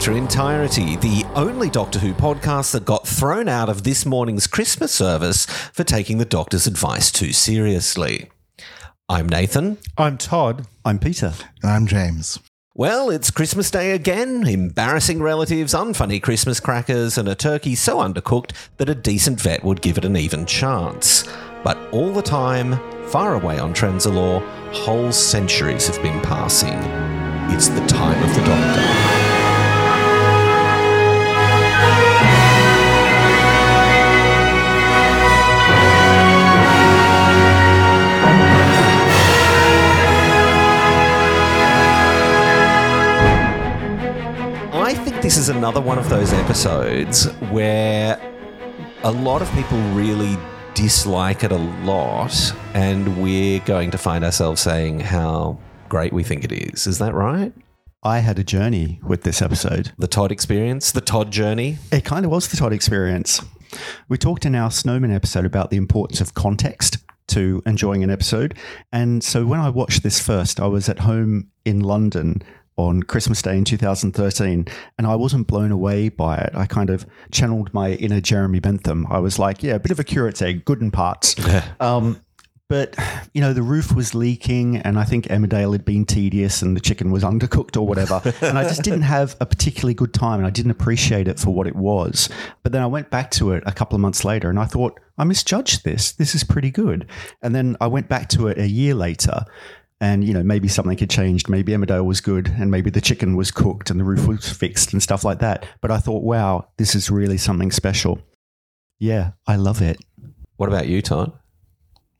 Back to Flight Through Entirety, the only Doctor Who podcast that got thrown out of this morning's Christmas service for taking the Doctor's advice too seriously. I'm Nathan. I'm Todd. I'm Peter. I'm James. Well, it's Christmas Day again. Embarrassing relatives, unfunny Christmas crackers, and a turkey so undercooked that a decent vet would give it an even chance. But all the time, far away on Trenzalore, whole centuries have been passing. It's the time of the Doctor. This is another one of those episodes where a lot of people really dislike it a lot, and we're going to find ourselves saying how great we think it is. Is that right? I had a journey with this episode. The Todd experience, the Todd journey. It kind of was the Todd experience. We talked in our Snowman episode about the importance of context to enjoying an episode. And so when I watched this first, I was at home in London on Christmas Day in 2013, and I wasn't blown away by it. I kind of channeled my inner Jeremy Bentham. I was like, yeah, a bit of a curate's egg, good in parts. um, but you know, the roof was leaking, and I think Emmerdale had been tedious, and the chicken was undercooked or whatever. and I just didn't have a particularly good time, and I didn't appreciate it for what it was. But then I went back to it a couple of months later, and I thought I misjudged this. This is pretty good. And then I went back to it a year later. And you know maybe something had changed. Maybe Emmerdale was good, and maybe the chicken was cooked, and the roof was fixed, and stuff like that. But I thought, wow, this is really something special. Yeah, I love it. What about you, Todd?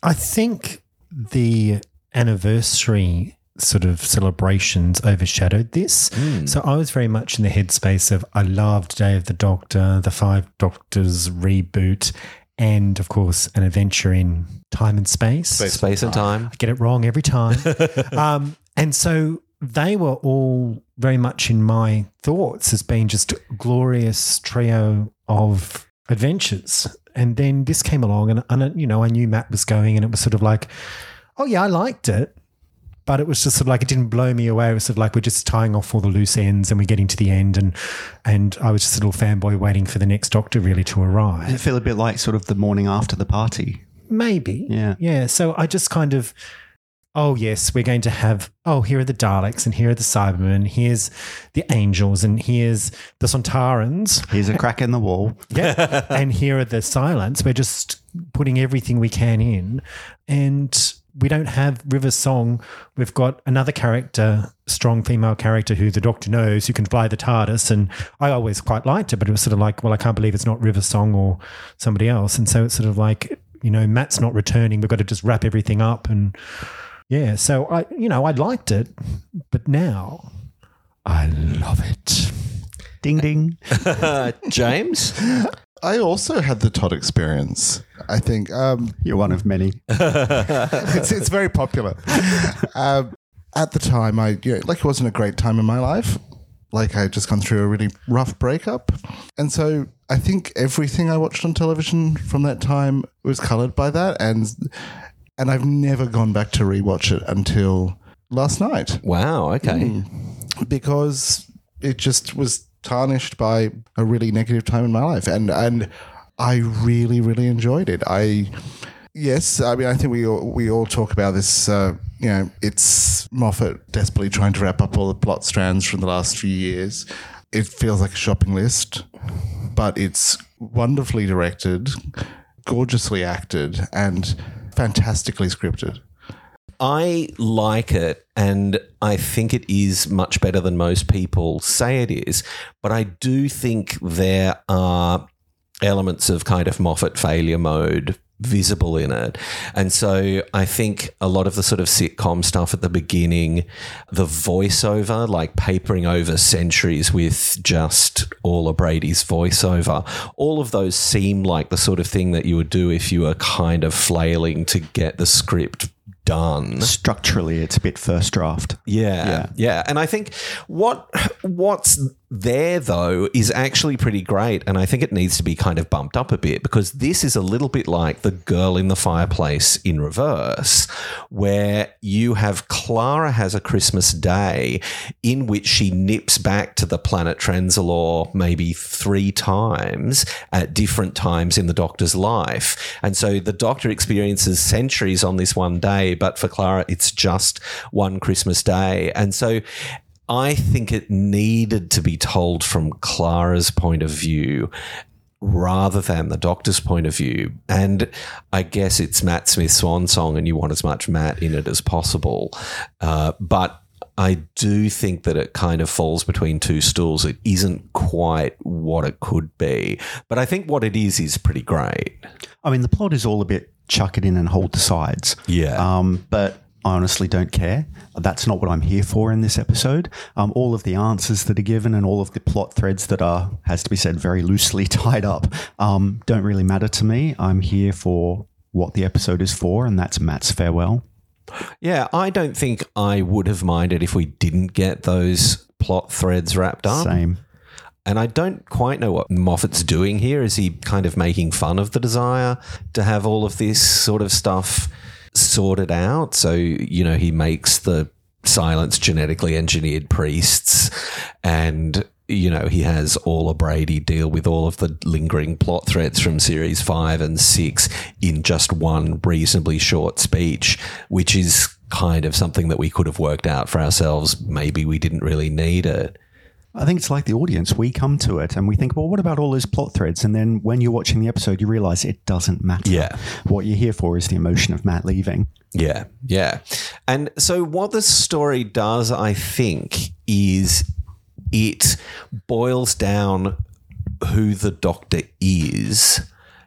I think the anniversary sort of celebrations overshadowed this. Hmm. So I was very much in the headspace of I loved Day of the Doctor, the Five Doctors reboot, and of course, an adventure in time and space. Space and time. I get it wrong every time. um, and so they were all very much in my thoughts as being just a glorious trio of adventures. And then this came along, and, and you know, I knew Matt was going, and it was sort of like, oh, yeah, I liked it. But it was just sort of like it didn't blow me away. It was sort of like we're just tying off all the loose ends and we're getting to the end. And and I was just a little fanboy waiting for the next doctor really to Did arrive. it feel a bit like sort of the morning after the party? Maybe. Yeah. Yeah. So I just kind of, oh, yes, we're going to have, oh, here are the Daleks and here are the Cybermen, here's the Angels and here's the Sontarans. Here's a crack in the wall. Yeah. and here are the Silence. We're just putting everything we can in. And we don't have River Song. We've got another character, strong female character who the doctor knows who can fly the TARDIS. And I always quite liked it, but it was sort of like, well, I can't believe it's not River Song or somebody else. And so it's sort of like, you know, Matt's not returning. We've got to just wrap everything up. And yeah, so I, you know, I liked it, but now I love it. Ding ding. James? I also had the Todd experience. I think um, You're one of many. it's, it's very popular. um, at the time, I you know, like it wasn't a great time in my life. Like I had just gone through a really rough breakup, and so I think everything I watched on television from that time was coloured by that, and and I've never gone back to rewatch it until last night Wow, okay. because it just was tarnished by a really negative time in my life and and I really really enjoyed it. I yes, I mean I think we all, we all talk about this uh, you know, it's Moffat desperately trying to wrap up all the plot strands from the last few years. It feels like a shopping list, but it's wonderfully directed, gorgeously acted and fantastically scripted. I like it and I think it is much better than most people say it is. But I do think there are elements of kind of Moffat failure mode visible in it. And so I think a lot of the sort of sitcom stuff at the beginning, the voiceover, like papering over centuries with just Orla Brady's voiceover, all of those seem like the sort of thing that you would do if you were kind of flailing to get the script done. Structurally, it's a bit first draft. Yeah, Yeah. yeah, And I think what what's there though is actually pretty great, and I think it needs to be kind of bumped up a bit because this is a little bit like the girl in the fireplace in reverse, where you have Clara has a Christmas day in which she nips back to the planet Trenzalore maybe three times at different times in the Doctor's life, and so the Doctor experiences centuries on this one day, but for Clara it's just one Christmas day, and so. I think it needed to be told from Clara's point of view rather than the doctor's point of view. And I guess it's Matt Smith's swan song, and you want as much Matt in it as possible. Uh, but I do think that it kind of falls between two stools. It isn't quite what it could be. But I think what it is is pretty great. I mean, the plot is all a bit chuck it in and hold the sides. Yeah. Um, but I honestly don't care. That's not what I'm here for in this episode. Um, all of the answers that are given and all of the plot threads that are, has to be said, very loosely tied up, um, don't really matter to me. I'm here for what the episode is for, and that's Matt's farewell. Yeah, I don't think I would have minded if we didn't get those plot threads wrapped up. Same. And I don't quite know what Moffat's doing here. Is he kind of making fun of the desire to have all of this sort of stuff sorted out? So, you know, he makes the silence genetically engineered priests and you know, he has Orla Brady deal with all of the lingering plot threads from series five and six in just one reasonably short speech, which is kind of something that we could have worked out for ourselves. Maybe we didn't really need it. I think it's like the audience. We come to it and we think, well, what about all those plot threads? And then when you're watching the episode, you realize it doesn't matter. Yeah. What you're here for is the emotion of Matt leaving. Yeah, yeah. And so, what the story does, I think, is it boils down who the doctor is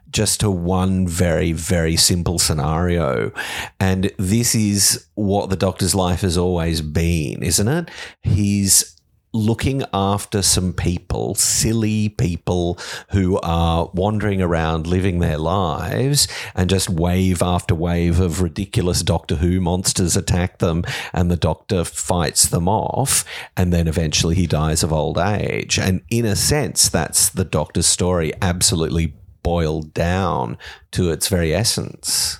just to one very, very simple scenario. And this is what the doctor's life has always been, isn't it? He's looking after some people, silly people who are wandering around living their lives, and just wave after wave of ridiculous Doctor Who monsters attack them, and the Doctor fights them off, and then eventually he dies of old age. And in a sense, that's the Doctor's story absolutely boiled down to its very essence.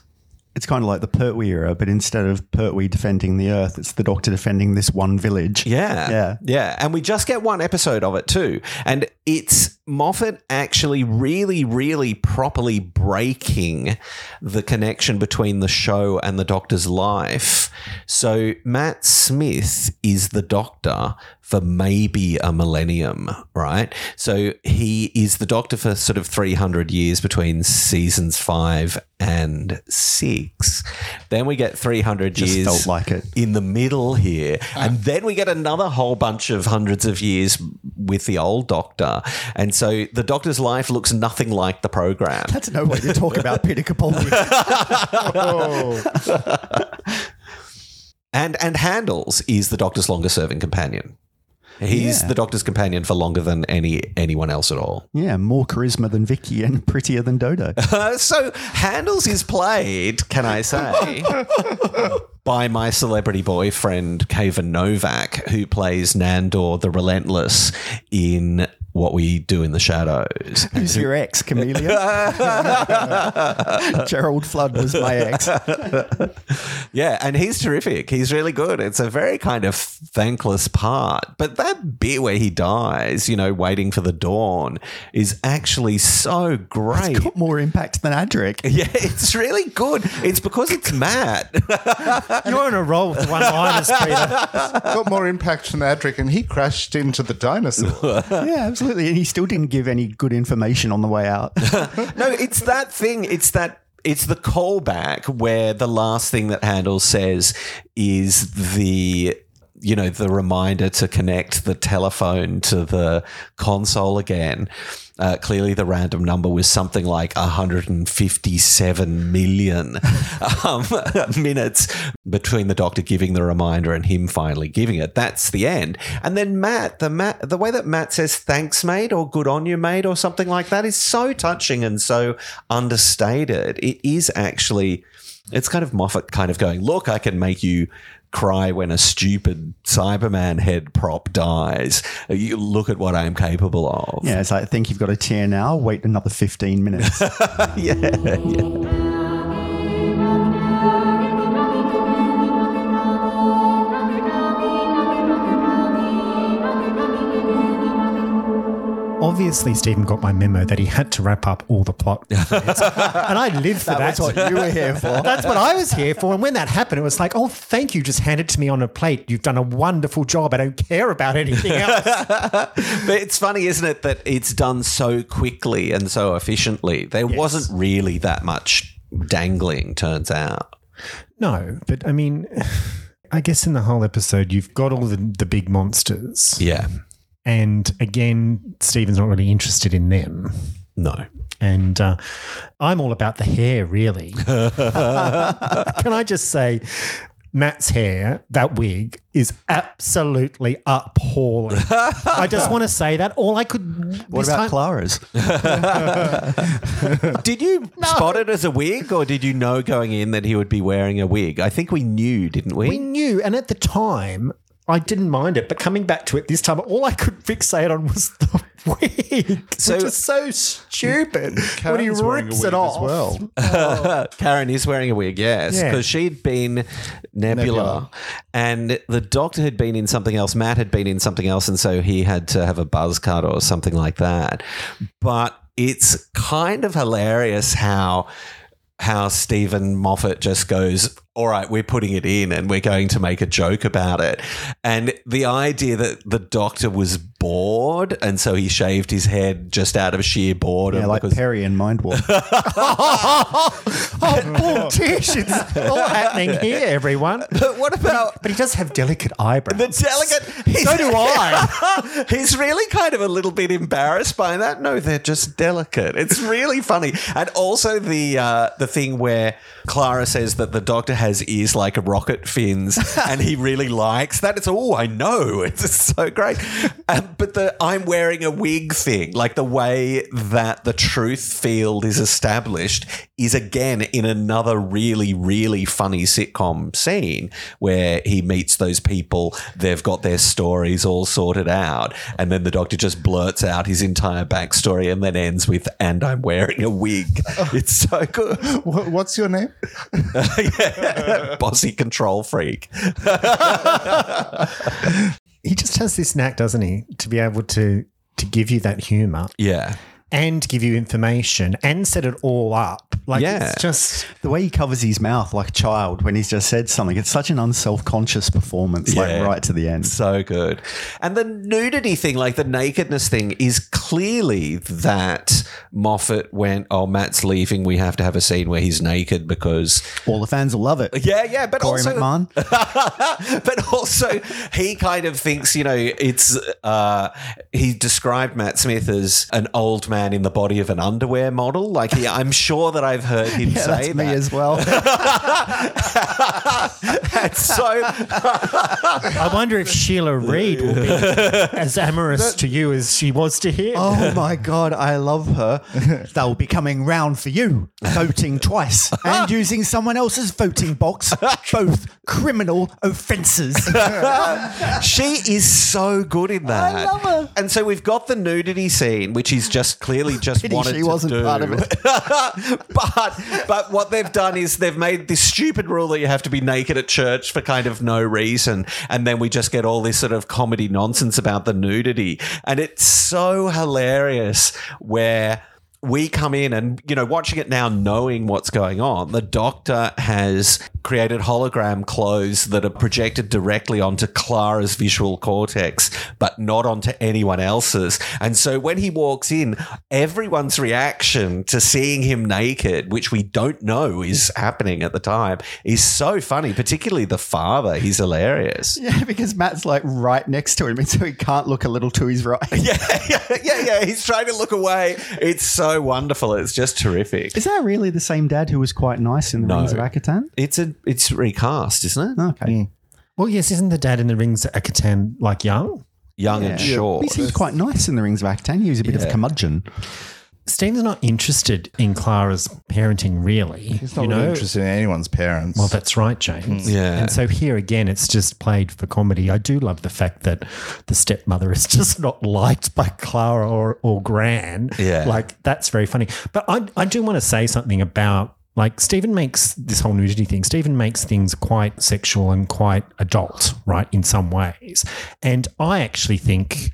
It's kind of like the Pertwee era, but instead of Pertwee defending the Earth, it's the Doctor defending this one village. Yeah. Yeah. Yeah. And we just get one episode of it too. And it's Moffat actually really, really properly breaking the connection between the show and the Doctor's life. So Matt Smith is the Doctor for maybe a millennium, right? So he is the Doctor for sort of 300 years between seasons five and six. Then we get 300 Just years felt like it. in the middle here. And then we get another whole bunch of hundreds of years with the old doctor. And so the doctor's life looks nothing like the program. That's no way to talk about Peter Capaldi. And and Handles is the doctor's longest serving companion. He's Yeah. the doctor's companion for longer than any anyone else at all. yeah, more charisma than Vicki and prettier than Dodo. So Handles is played, can I say, by my celebrity boyfriend Kayvan Novak, who plays Nandor the Relentless in What We Do in the Shadows. Who's your ex, Kamelion? Gerald Flood was my ex. Yeah, and he's terrific. He's really good. It's a very kind of thankless part. But that bit where he dies, you know, waiting for the dawn, is actually so great. It's got more impact than Adric. Yeah, it's really good. It's because it's Matt. You're on a roll with one liners, Peter. Got more impact than Adric, and he crashed into the dinosaur. Yeah, absolutely. And he still didn't give any good information on the way out. no, it's that thing. It's that. It's the callback where the last thing that Handles says is the you know, the reminder to connect the telephone to the console again. Uh, clearly, the random number was something like 157 million um, minutes between the doctor giving the reminder and him finally giving it. That's the end. And then Matt, the Matt, the way that Matt says "thanks, mate" or "good on you, mate" or something like that is so touching and so understated. It is actually. It's kind of Moffat kind of going, look, I can make you cry when a stupid Cyberman head prop dies. You look at what I am capable of. Yeah, it's like, I think you've got a tear now. Wait another 15 minutes. yeah, yeah. Obviously, Steven got my memo that he had to wrap up all the plot, and I lived for that. That's what you were here for. That's what I was here for. And when that happened, it was like, oh, thank you. Just hand it to me on a plate. You've done a wonderful job. I don't care about anything else. But it's funny, isn't it, that it's done so quickly and so efficiently. There wasn't really that much dangling, turns out. no, but I mean, I guess in the whole episode, you've got all the, the big monsters. Yeah. And again, Steven's not really interested in them. No. And uh, I'm all about the hair, really. Can I just say, Matt's hair, that wig, is absolutely appalling. I just want to say that. All I could. What about time- Clara's? Did you spot it as a wig or did you know going in that he would be wearing a wig? I think we knew, didn't we? We knew, and at the time, I didn't mind it. But coming back to it this time, all I could fixate on was the wig, So- which is so stupid when he Karen's wearing a rips it off. as well. Oh. Karen is wearing a wig, yes, Yeah. because she'd been Nebula, Nebula. and the Doctor had been in something else. Matt had been in something else, and so he had to have a buzz cut or something like that. But it's kind of hilarious how how Steven Moffat just goes, "All right, we're putting it in, and we're going to make a joke about it." And the idea that the Doctor was bored, and so he shaved his head just out of sheer boredom. Yeah, like because- Peri and Mind Warp. Oh, it's all happening here, everyone. but what about But he does have delicate eyebrows. The delicate. So do I. He's really kind of a little bit embarrassed by that. No, they're just delicate. It's really funny, and also the uh, the thing where Clara says that the Doctor has ears like rocket fins, and he really likes that. It's oh, I know, it's so great. Um, but the I'm wearing a wig thing, like the way that the truth field is established, is again in another really really funny sitcom scene where he meets those people. They've got their stories all sorted out, and then the Doctor just blurts out his entire backstory, and then ends with "and I'm wearing a wig." It's so good. Wha- What's your name? yeah. Bossy control freak. he just has this knack, doesn't he, to be able to to give you that humor Yeah. and give you information and set it all up. Like Yeah. it's just the way he covers his mouth like a child when he's just said something, it's such an unself-conscious performance, Yeah. like right to the end. So good. And the nudity thing, like the nakedness thing, is clearly that Moffat went, Oh, Matt's leaving. We have to have a scene where he's naked because. All the fans will love it. Yeah, yeah. But Corey also. McMahon. but also, he kind of thinks, you know, it's. Uh, he described Matt Smith as an old man in the body of an underwear model. Like, he, I'm sure that I've heard him Yeah, say that's me as well. that's so. I wonder if Sheila Reid will be as amorous to you as she was to him. oh my god, I love her. They'll be coming round for you, voting twice and using someone else's voting box. Both criminal offences. She is so good in that. I love her. And so we've got the nudity scene, which he's just clearly just Pity wanted she to wasn't do. part of it. But but what they've done is they've made this stupid rule that you have to be naked at church for kind of no reason, and then we just get all this sort of comedy nonsense about the nudity, and it's so hilarious where we come in and you know watching it now knowing what's going on the doctor has created hologram clothes that are projected directly onto Clara's visual cortex, but not onto anyone else's. And so when he walks in, everyone's reaction to seeing him naked, which we don't know is happening at the time, is so funny, particularly the father. He's hilarious. Yeah, because Matt's like right next to him, and so he can't look a little to his right. Yeah, yeah, yeah, yeah. He's trying to look away. It's so wonderful. It's just terrific. Is that really the same dad who was quite nice in the No. Rings of Akhaten? It's a it's recast, isn't it? Okay. Well, yes, isn't the dad in the rings at Akhaten like young? Young and short. He seems quite nice in the Rings of Akhaten. He was a bit of a Yeah. curmudgeon. Steve's not interested in Clara's parenting, really. He's not you really know, interested in anyone's parents. Well, that's right, James. Mm. Yeah. And so here again, it's just played for comedy. I do love the fact that the stepmother is just not liked by Clara or, or Gran. Yeah. Like, that's very funny. But I, I do want to say something about. Like Steven makes this whole nudity thing. Steven makes things quite sexual and quite adult, right? In some ways, and I actually think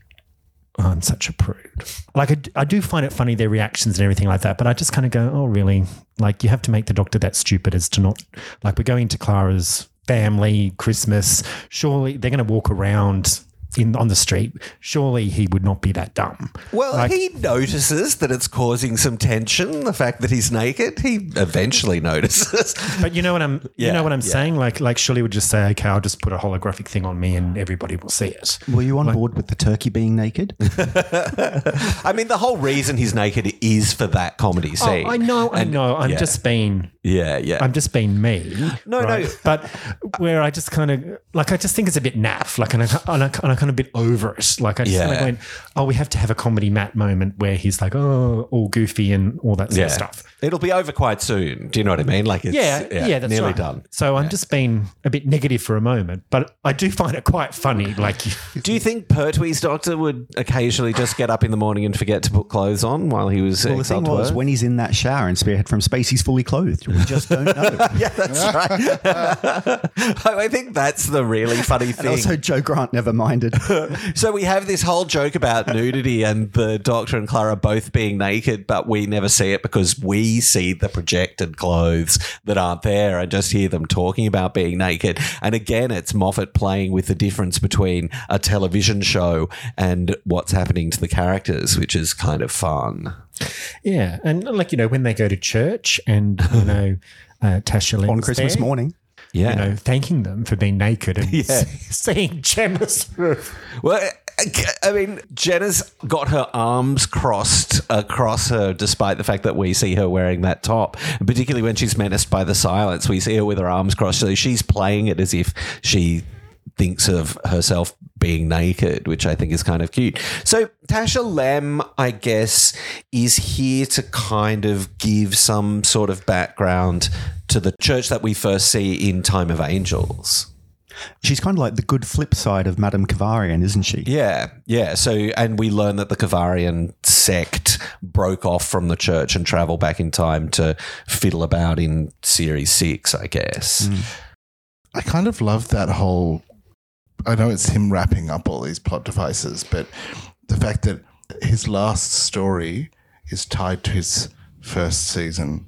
oh, I'm such a prude. Like, I do find it funny, their reactions and everything like that, but I just kind of go, oh, really? Like, you have to make the doctor that stupid as to not, like, we're going to Clara's family, Christmas. Surely they're going to walk around in on the street. Surely he would not be that dumb. Well, Like- he notices that it's causing some tension. The fact that he's naked, he eventually notices. But you know what I'm, Yeah, you know what I'm yeah. saying? Like, like surely would just say, okay, I'll just put a holographic thing on me and everybody will see it. Were you on board with the turkey being naked? I mean, the whole reason he's naked is for that comedy Oh, scene. I know, I know. I'm yeah. just being yeah, yeah. I'm just being me. No, right? no. But where I just kind of like, I just think it's a bit naff. Like, and I, and I, and I kind of a bit over it. Like, I just kind of went, oh, we have to have a comedy Matt moment where he's like, oh, all goofy and all that sort yeah. of stuff. It'll be over quite soon. Do you know what I mean? Like, it's Yeah, yeah, that's nearly right. done. So I'm just being a bit negative for a moment, but I do find it quite funny. Like, Do you think Pertwee's doctor would occasionally just get up in the morning and forget to put clothes on while he was Well, the thing was, Earth? when he's in that shower and Spearhead from space, he's fully clothed. We just don't know. yeah, that's right. I think that's the really funny and thing. also, Jo Grant never minded. So we have this whole joke about nudity and the Doctor and Clara both being naked, but we never see it because we see the projected clothes that aren't there and just hear them talking about being naked. And again, it's Moffat playing with the difference between a television show and what's happening to the characters, which is kind of fun. yeah. And like, you know, when they go to church and, you know, uh, Tasha Lem's on Christmas there, morning. Yeah. you know, thanking them for being naked and Yeah. seeing Jenna's sort of Well, I mean, Jenna's got her arms crossed across her, despite the fact that we see her wearing that top. Particularly when she's menaced by the silence, we see her with her arms crossed. So she's playing it as if she thinks of herself being naked, which I think is kind of cute. So Tasha Lem, I guess, is here to kind of give some sort of background to the church that we first see in Time of Angels. She's kind of like the good flip side of Madame Kovarian, isn't she? Yeah, yeah. So, and we learn that the Kovarian sect broke off from the church and travel back in time to fiddle about in series six, I guess. Mm. I kind of love that whole. I know it's him wrapping up all these plot devices, but the fact that his last story is tied to his first season.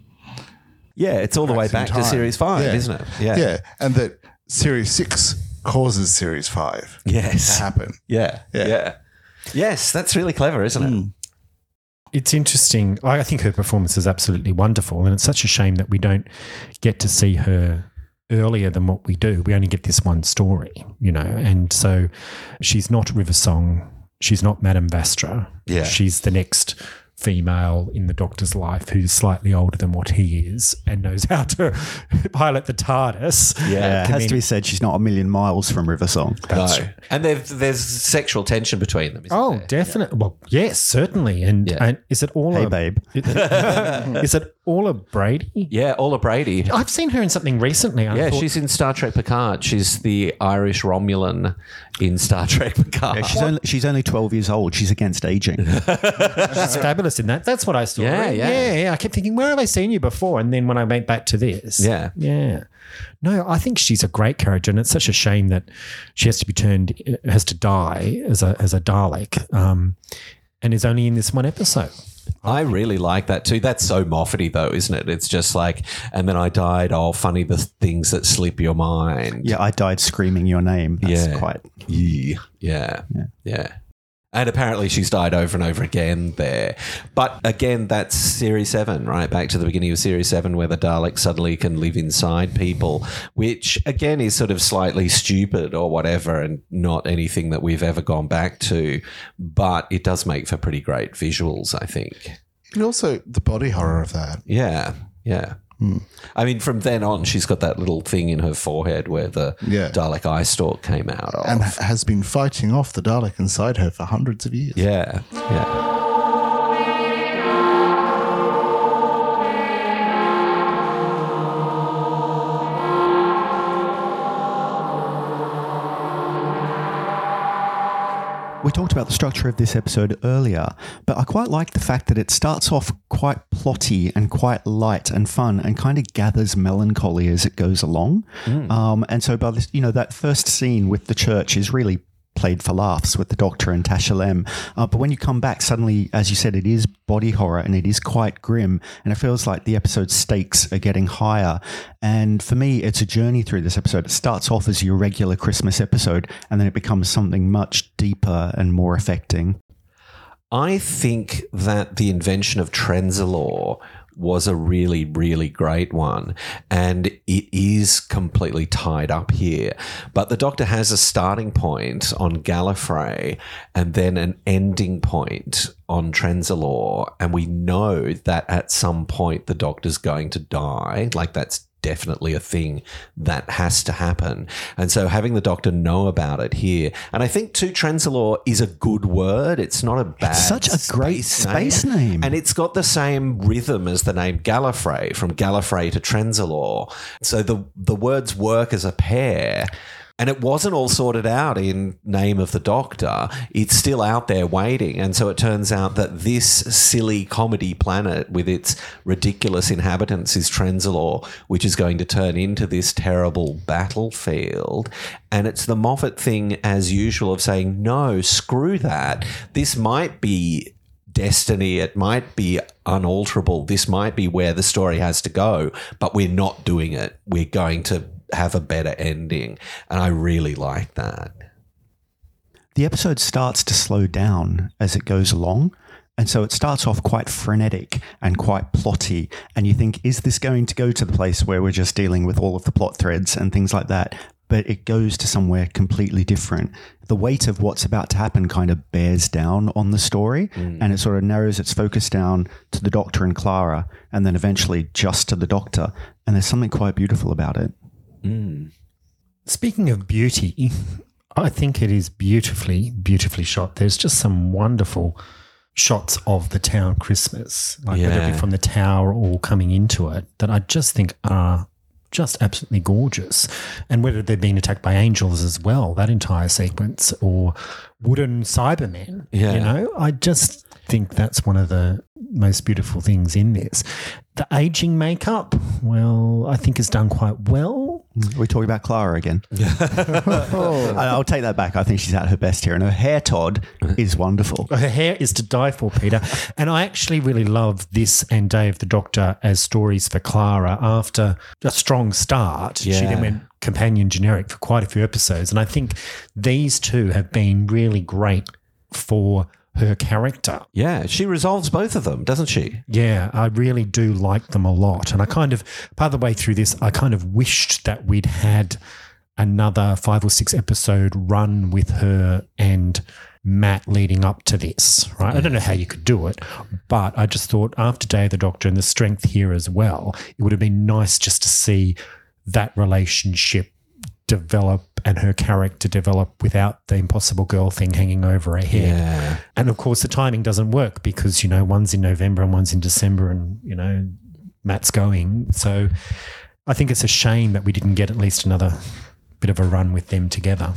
Yeah, it's all the way back to series five, Yeah. isn't it? Yeah. Yeah, and that series six causes series five to Yes. happen. Yeah. Yeah. Yeah. Yes, that's really clever, isn't it? Hmm. It's interesting. I I think her performance is absolutely wonderful, and it's such a shame that we don't get to see her earlier than what we do. We only get this one story, you know, and so she's not River Song. She's not Madame Vastra. Yeah. she's the next female in the Doctor's life who's slightly older than what he is and knows how to pilot the TARDIS. Yeah, it has to be said she's not a million miles from River Song. No. And there's, there's sexual tension between them. Isn't Oh, there? definitely. Well, yes, certainly. And, Yeah. and is it all Hey, a babe. is it all a Brady? Yeah, Orla Brady. I've seen her in something recently. I Yeah, thought- she's in Star Trek Picard. She's the Irish Romulan in Star Trek Picard. Yeah, she's only she's only twelve years old. She's against aging. she's fabulous in that. That's what I saw. Yeah, right? yeah. yeah, yeah. I kept thinking, where have I seen you before? And then when I went back to this, Yeah. yeah. No, I think she's a great character, and it's such a shame that she has to be turned, has to die as a as a Dalek, um, and is only in this one episode. I really like that too. That's so Moffat though, isn't it? It's just like, and then I died. Oh, funny the things that slip your mind. Yeah, I died screaming your name. That's Yeah. quite. Yeah. Yeah. Yeah. And apparently she's died over and over again there. But again, that's Series 7, right? Back to the beginning of Series 7, where the Dalek suddenly can live inside people, which again is sort of slightly stupid or whatever and not anything that we've ever gone back to. But it does make for pretty great visuals, I think. And also the body horror of that. Yeah. Yeah. I mean, from then on, she's got that little thing in her forehead where the Yeah. Dalek eye stalk came out of. And has been fighting off the Dalek inside her for hundreds of years. Yeah, yeah. We talked about the structure of this episode earlier, but I quite like the fact that it starts off quite plotty and quite light and fun, and kind of gathers melancholy as it goes along. Um, and so, by this, you know, that first scene with the church is really played for laughs with the Doctor and Tasha Lem. Uh, but when you come back, suddenly, as you said, it is body horror and it is quite grim, and it feels like the episode's stakes are getting higher. And for me, it's a journey through this episode. It starts off as your regular Christmas episode, and then it becomes something much deeper and more affecting. I think that the invention of Trenzalore was a really, really great one. And it is completely tied up here. But the Doctor has a starting point on Gallifrey and then an ending point on Trenzalore. And we know that at some point the Doctor's going to die. Like that's definitely a thing that has to happen. And so having the doctor know about it here, and I think too, Trenzalore is a good word. It's not a bad such a great space name. And it's got the same rhythm as the name Gallifrey, from Gallifrey to Trenzalore. So the the words work as a pair. And it wasn't all sorted out in Name of the Doctor. It's still out there waiting. And so it turns out that this silly comedy planet with its ridiculous inhabitants is Trenzalore, which is going to turn into this terrible battlefield. And it's the Moffat thing, as usual, of saying, no, screw that. This might be destiny. It might be unalterable. This might be where the story has to go, but we're not doing it. We're going to have a better ending. And I really like that. the episode starts to slow down as it goes along. And so it starts off quite frenetic and quite plotty. And you think, is this going to go to the place where we're just dealing with all of the plot threads and things like that? But it goes to somewhere completely different. The weight of what's about to happen kind of bears down on the story mm. and it sort of narrows its focus down to the doctor and Clara and then eventually just to the doctor. And there's something quite beautiful about it. Mm. Speaking of beauty, I think it is beautifully, beautifully shot. There's just some wonderful shots of the town Christmas, like whether it Yeah. be from the tower or coming into it, that I just think are just absolutely gorgeous. And whether they're being attacked by angels as well, that entire sequence, or wooden Cybermen, Yeah. you know, I just think that's one of the most beautiful things in this. The aging makeup, well, I think is done quite well. Are we talking about Clara again? I- oh. I'll take that back. I think she's at her best here. And her hair, Todd, is wonderful. Her hair is to die for, Peter. And I actually really love this and Day of the Doctor as stories for Clara after a strong start. She Yeah. then went companion generic for quite a few episodes. And I think these two have been really great for her character. Yeah, she resolves both of them, doesn't she? Yeah, I really do like them a lot. And I kind of, part of the way through this, I kind of wished that we'd had another five or six episode run with her and Matt leading up to this, right? I don't know how you could do it, but I just thought after Day of the Doctor and the strength here as well, it would have been nice just to see that relationship develop and her character develop without the impossible girl thing hanging over her head. Yeah. And of course, the timing doesn't work because, you know, one's in November and one's in December and, you know, Matt's going. So I think it's a shame that we didn't get at least another bit of a run with them together.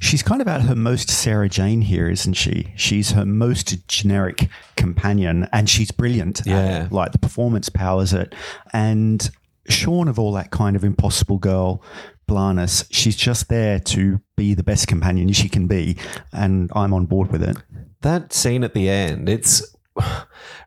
She's kind of at her most Sarah Jane here, isn't she? She's her most generic companion, and she's brilliant. Yeah. it. like the performance powers it. And shorn of all that kind of impossible girl blarness, she's just there to be the best companion she can be, and I'm on board with it. That scene at the end, it's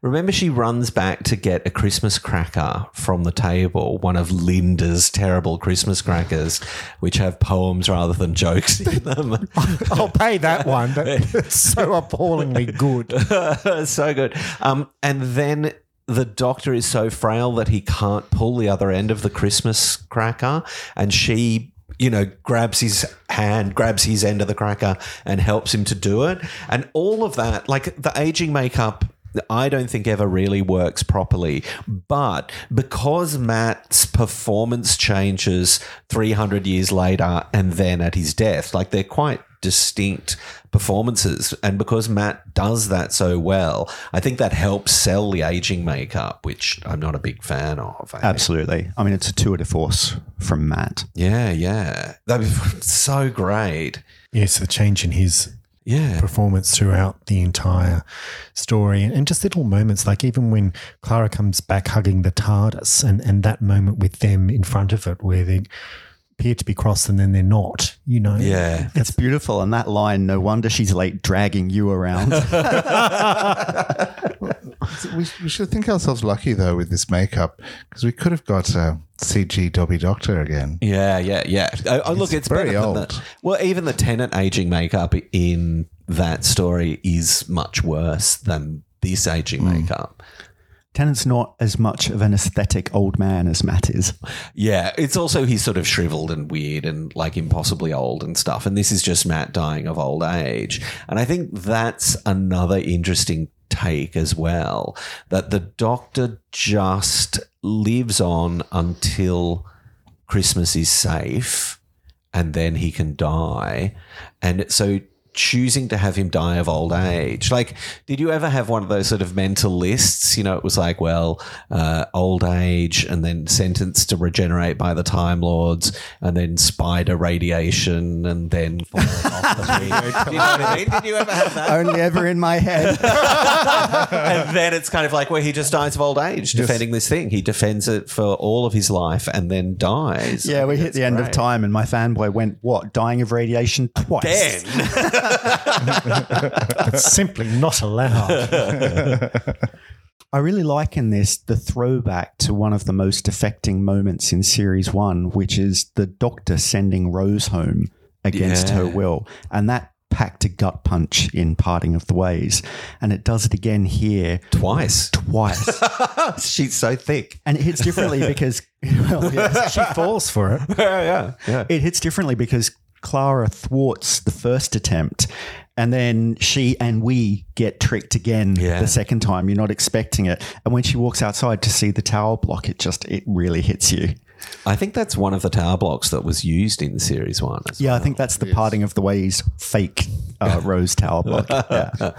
remember she runs back to get a Christmas cracker from the table, one of Linda's terrible Christmas crackers, which have poems rather than jokes in them. I'll pay that one, but it's so appallingly good. so good. Um, and then the doctor is so frail that he can't pull the other end of the Christmas cracker, and she. You know, grabs his hand, grabs his end of the cracker, and helps him to do it. And all of that, like the aging makeup I don't think ever really works properly. But because Matt's performance changes 300 years later and then at his death, like they're quite distinct performances. And because Matt does that so well, I think that helps sell the aging makeup, which I'm not a big fan of. I think. Absolutely. I mean, it's a tour de force from Matt. Yeah, yeah. That was so great. Yes, the change in his Yeah. performance throughout the entire story and just little moments like even when Clara comes back hugging the TARDIS and, and that moment with them in front of it where they appear to be crossed and then they're not, you know. Yeah. It's beautiful. And that line, no wonder she's late dragging you around. We, we should think ourselves lucky though with this makeup because we could have got uh, CG Dobby Doctor again. Yeah, yeah, yeah. Oh, oh, look, it's very old. the, well, even the Tennant aging makeup in that story is much worse than this aging makeup. Tennant's not as much of an aesthetic old man as Matt is. Yeah, it's also he's sort of shriveled and weird and like impossibly old and stuff. And this is just Matt dying of old age. And I think that's another interesting take as well that the doctor just lives on until Christmas is safe and then he can die. And so choosing to have him die of old age. Like, did you ever have one of those sort of mental lists? You know, it was like, well, uh, old age and then sentenced to regenerate by the Time Lords and then spider radiation and then falling off the. You know what I mean? Did you ever have that? Only ever in my head. and then it's kind of like where he just dies of old age defending this thing. He defends it for all of his life and then dies. yeah, we hit the end of time, and my fanboy went, What? Dying of radiation twice? Then It's simply not allowed. I really like in this the throwback to one of the most affecting moments in series one, which is the doctor sending Rose home against Yeah. her will. And that packed a gut punch in Parting of the Ways. And it does it again here twice. twice. She's so thick. and it hits differently because, well, yes, she falls for it. Yeah, yeah, yeah. it hits differently because Clara thwarts the first attempt. And then she and we get tricked again Yeah. the second time. You're not expecting it. And when she walks outside to see the tower block, it just, it really hits you. I think that's one of the tower blocks that was used in series one. As Yeah, I think that's the parting of the ways fake uh, Rose Tower block. Yeah.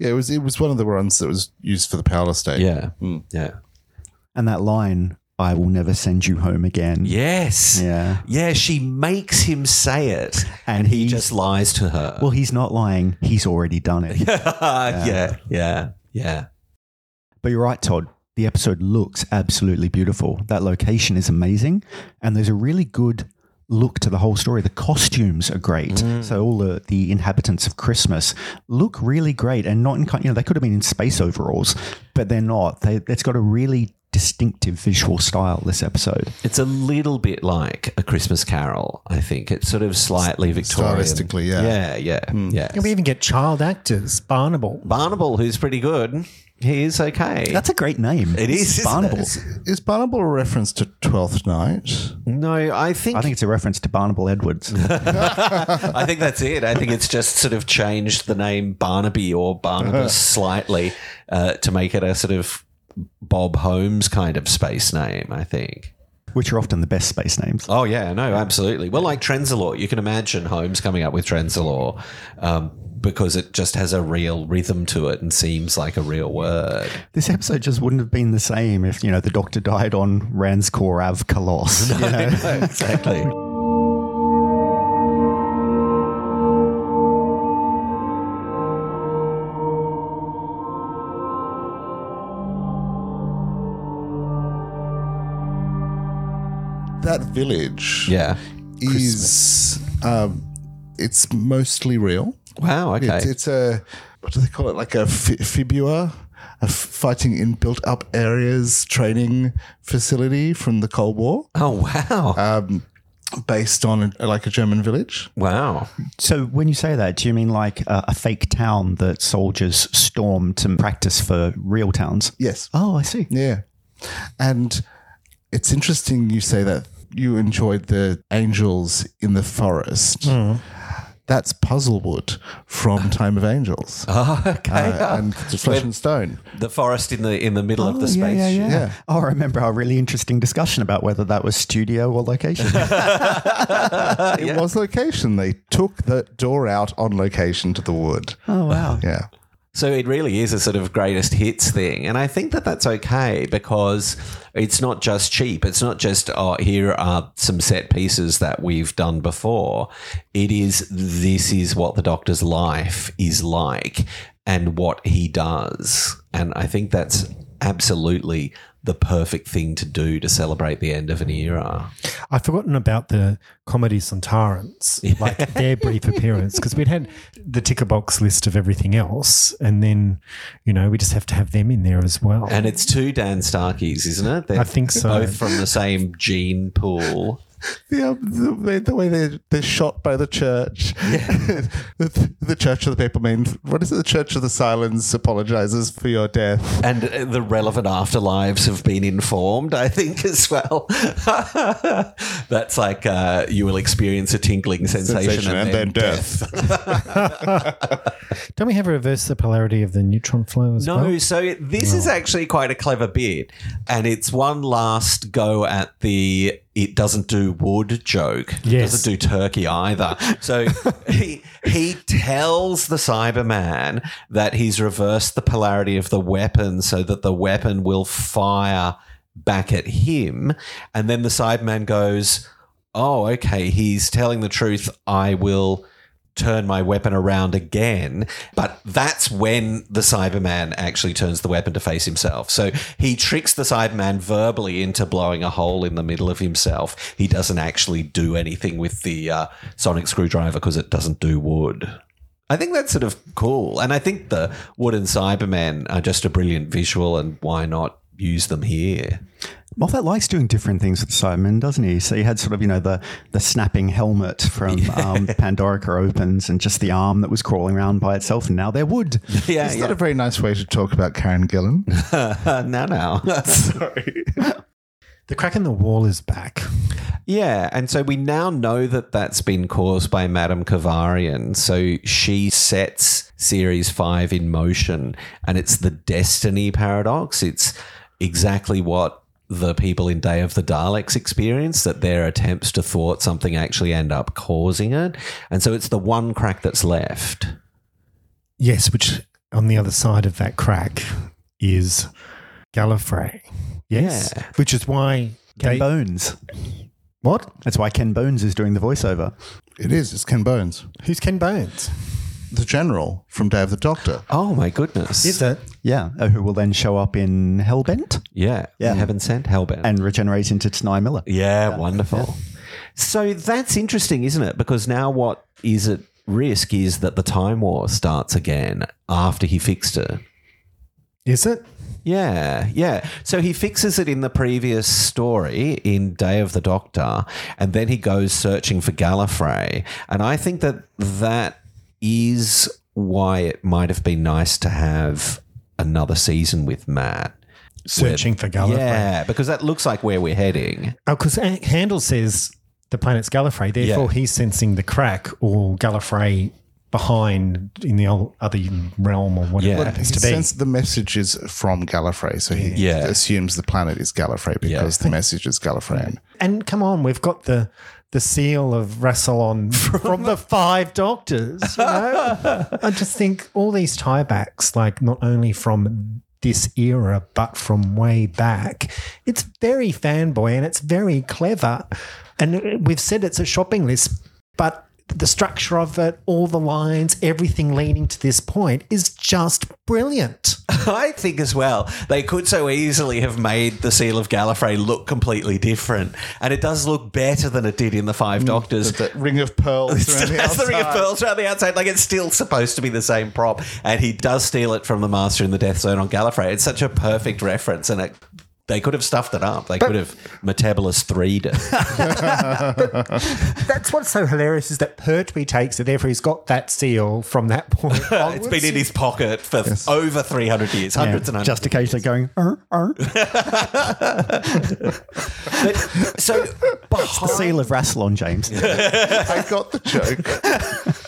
Yeah, it was it was one of the ones that was used for the Powell Estate. Yeah. Yeah. And that line, I will never send you home again. Yes. Yeah. Yeah. She makes him say it, And and he just lies to her. Well, he's not lying. He's already done it. yeah. Yeah. Yeah. yeah, But you're right, Todd. The episode looks absolutely beautiful. That location is amazing. And there's a really good look to the whole story. The costumes are great. Mm. So all the, the inhabitants of Christmas look really great and not in, you know, they could have been in space overalls, but they're not. They, it's got a really distinctive visual style, this episode. It's a little bit like a Christmas Carol. I think it's sort of slightly Victorian. Stylistically, yeah. Yeah. Yeah. Yeah. And we even get child actors, Barnable. Barnable, who's pretty good. He is okay. That's a great name. It is, isn't Barnable. it? Is Barnable a reference to Twelfth Night? no, I think I think it's a reference to Barnaby Edwards. I think that's it. I think it's just sort of changed the name Barnaby or Barnabas slightly uh, to make it a sort of Bob Holmes kind of space name. I think. which are often the best space names. Oh yeah, no, absolutely. Well, like Trenzalore, you can imagine Holmes coming up with Trenzalore um, because it just has a real rhythm to it and seems like a real word. This episode just wouldn't have been the same if, you know, the doctor died on Ranskoor Av Kolos. you know? exactly. village Yeah. is um, it's mostly real. Wow. Okay. It's, it's a what do they call it? Like a fi- FIBUA, a f- fighting in built up areas training facility from the Cold War, Oh wow, um, based on a, like a German village. wow. So when you say that, do you mean like a, a fake town that soldiers storm to practice for real towns? Yes. Oh, I see. Yeah. And it's interesting you say that you enjoyed the angels in the forest. That's Puzzlewood from Time of Angels. Oh, okay. Uh, and the Flesh and Stone. the forest in the in the middle of the Oh, yeah, space. yeah, yeah, Yeah. Oh, I remember our really interesting discussion about whether that was studio or location. It was location. They took the door out on location to the wood. oh, wow. Yeah. So it really is a sort of greatest hits thing. And I think that that's okay because it's not just cheap. It's not just, oh, here are some set pieces that we've done before. It is, this is what the doctor's life is like and what he does. And I think that's absolutely the perfect thing to do to celebrate the end of an era. I've forgotten about the comedy Sontarans, like their brief appearance, because we'd had the ticker box list of everything else, and then you know we just have to have them in there as well. And it's two Dan Starkeys, isn't it? They're I think so. Both from the same gene pool. Yeah, the, way- the way they're, they're shot by the church. the, the Church of the Paper Main. What is it? The Church of the Silence apologizes for your death. and uh, the relevant afterlives have been informed, I think, as well. That's like uh, you will experience a tingling sensation, Sensation and, then, death. Don't we have a reverse the polarity of the neutron flow as No, well? so this is actually quite a clever bit, and it's one last go at the "it doesn't do wood" joke. It doesn't do turkey either. So he he tells the Cyberman that he's reversed the polarity of the weapon so that the weapon will fire back at him, and then the Cyberman goes, "Oh, okay, he's telling the truth. I will." Turn my weapon around again. But that's when the Cyberman actually turns the weapon to face himself. So he tricks the Cyberman verbally into blowing a hole in the middle of himself. He doesn't actually do anything with the uh, sonic screwdriver because it doesn't do wood. I think that's sort of cool. And I think the wooden Cybermen are just a brilliant visual, and why not use them here? Moffat likes doing different things with Simon, doesn't he? So he had sort of, you know, the, the snapping helmet from um, Pandorica opens and just the arm that was crawling around by itself, and now they're wood. Yeah, Is that a very nice way to talk about Karen Gillan? yeah. no, no. Sorry. The crack in the wall is back. Yeah, and so we now know that that's been caused by Madame Kovarian. So she sets Series 5 in motion, and it's the destiny paradox. It's exactly what the people in Day of the Daleks experience that their attempts to thwart something actually end up causing it. And so it's the one crack that's left. Yes, which on the other side of that crack is Gallifrey. Yes, Yeah. which is why Ken they, Bones. what? That's why Ken Bones is doing the voiceover. It is. It's Ken Bones, Who's Ken Bones? The general from Day of the Doctor. Oh my goodness. Is it? Yeah, uh, who will then show up in Hellbent Yeah. Yeah. Heaven sent, hellbent. and regenerate into T'Nia Miller. Yeah, wonderful. So that's interesting, isn't it? Because now what is at risk is that the Time War starts again after he fixed it. Is it? Yeah, yeah. So he fixes it in the previous story in Day of the Doctor, and then he goes searching for Gallifrey. And I think that that is why it might have been nice to have another season with Matt. Searching for Gallifrey. Yeah, because that looks like where we're heading. Oh, because Handles says the planet's Gallifrey. Therefore, Yeah. he's sensing the crack or Gallifrey behind in the other realm or whatever Yeah. it Well, happens He to be. sends the message is from Gallifrey, so he Yeah. assumes the planet is Gallifrey because the message is Gallifreyan. And come on, we've got the the seal of Rassilon from, the Five Doctors. You know, I just think all these tiebacks, like not only from this era but from way back, it's very fanboy and it's very clever. And we've said it's a shopping list, but the structure of it, all the lines, everything leading to this point is just brilliant. I think as well, they could so easily have made the Seal of Gallifrey look completely different. And it does look better than it did in the Five mm. Doctors. The ring of pearls around the That's the ring of outside. pearls around the outside. Like it's still supposed to be the same prop, and he does steal it from the Master in the Death Zone on Gallifrey. It's such a perfect reference, and it, they could have stuffed it up. They could have Metebelis 3'd it. That's what's so hilarious is that Pertwee takes it, therefore he's got that seal from that point. it's been in his pocket for over 300 years, hundreds and hundreds. Just occasionally going, "Er, er." But, so, the seal of Rassilon, James. I got the joke.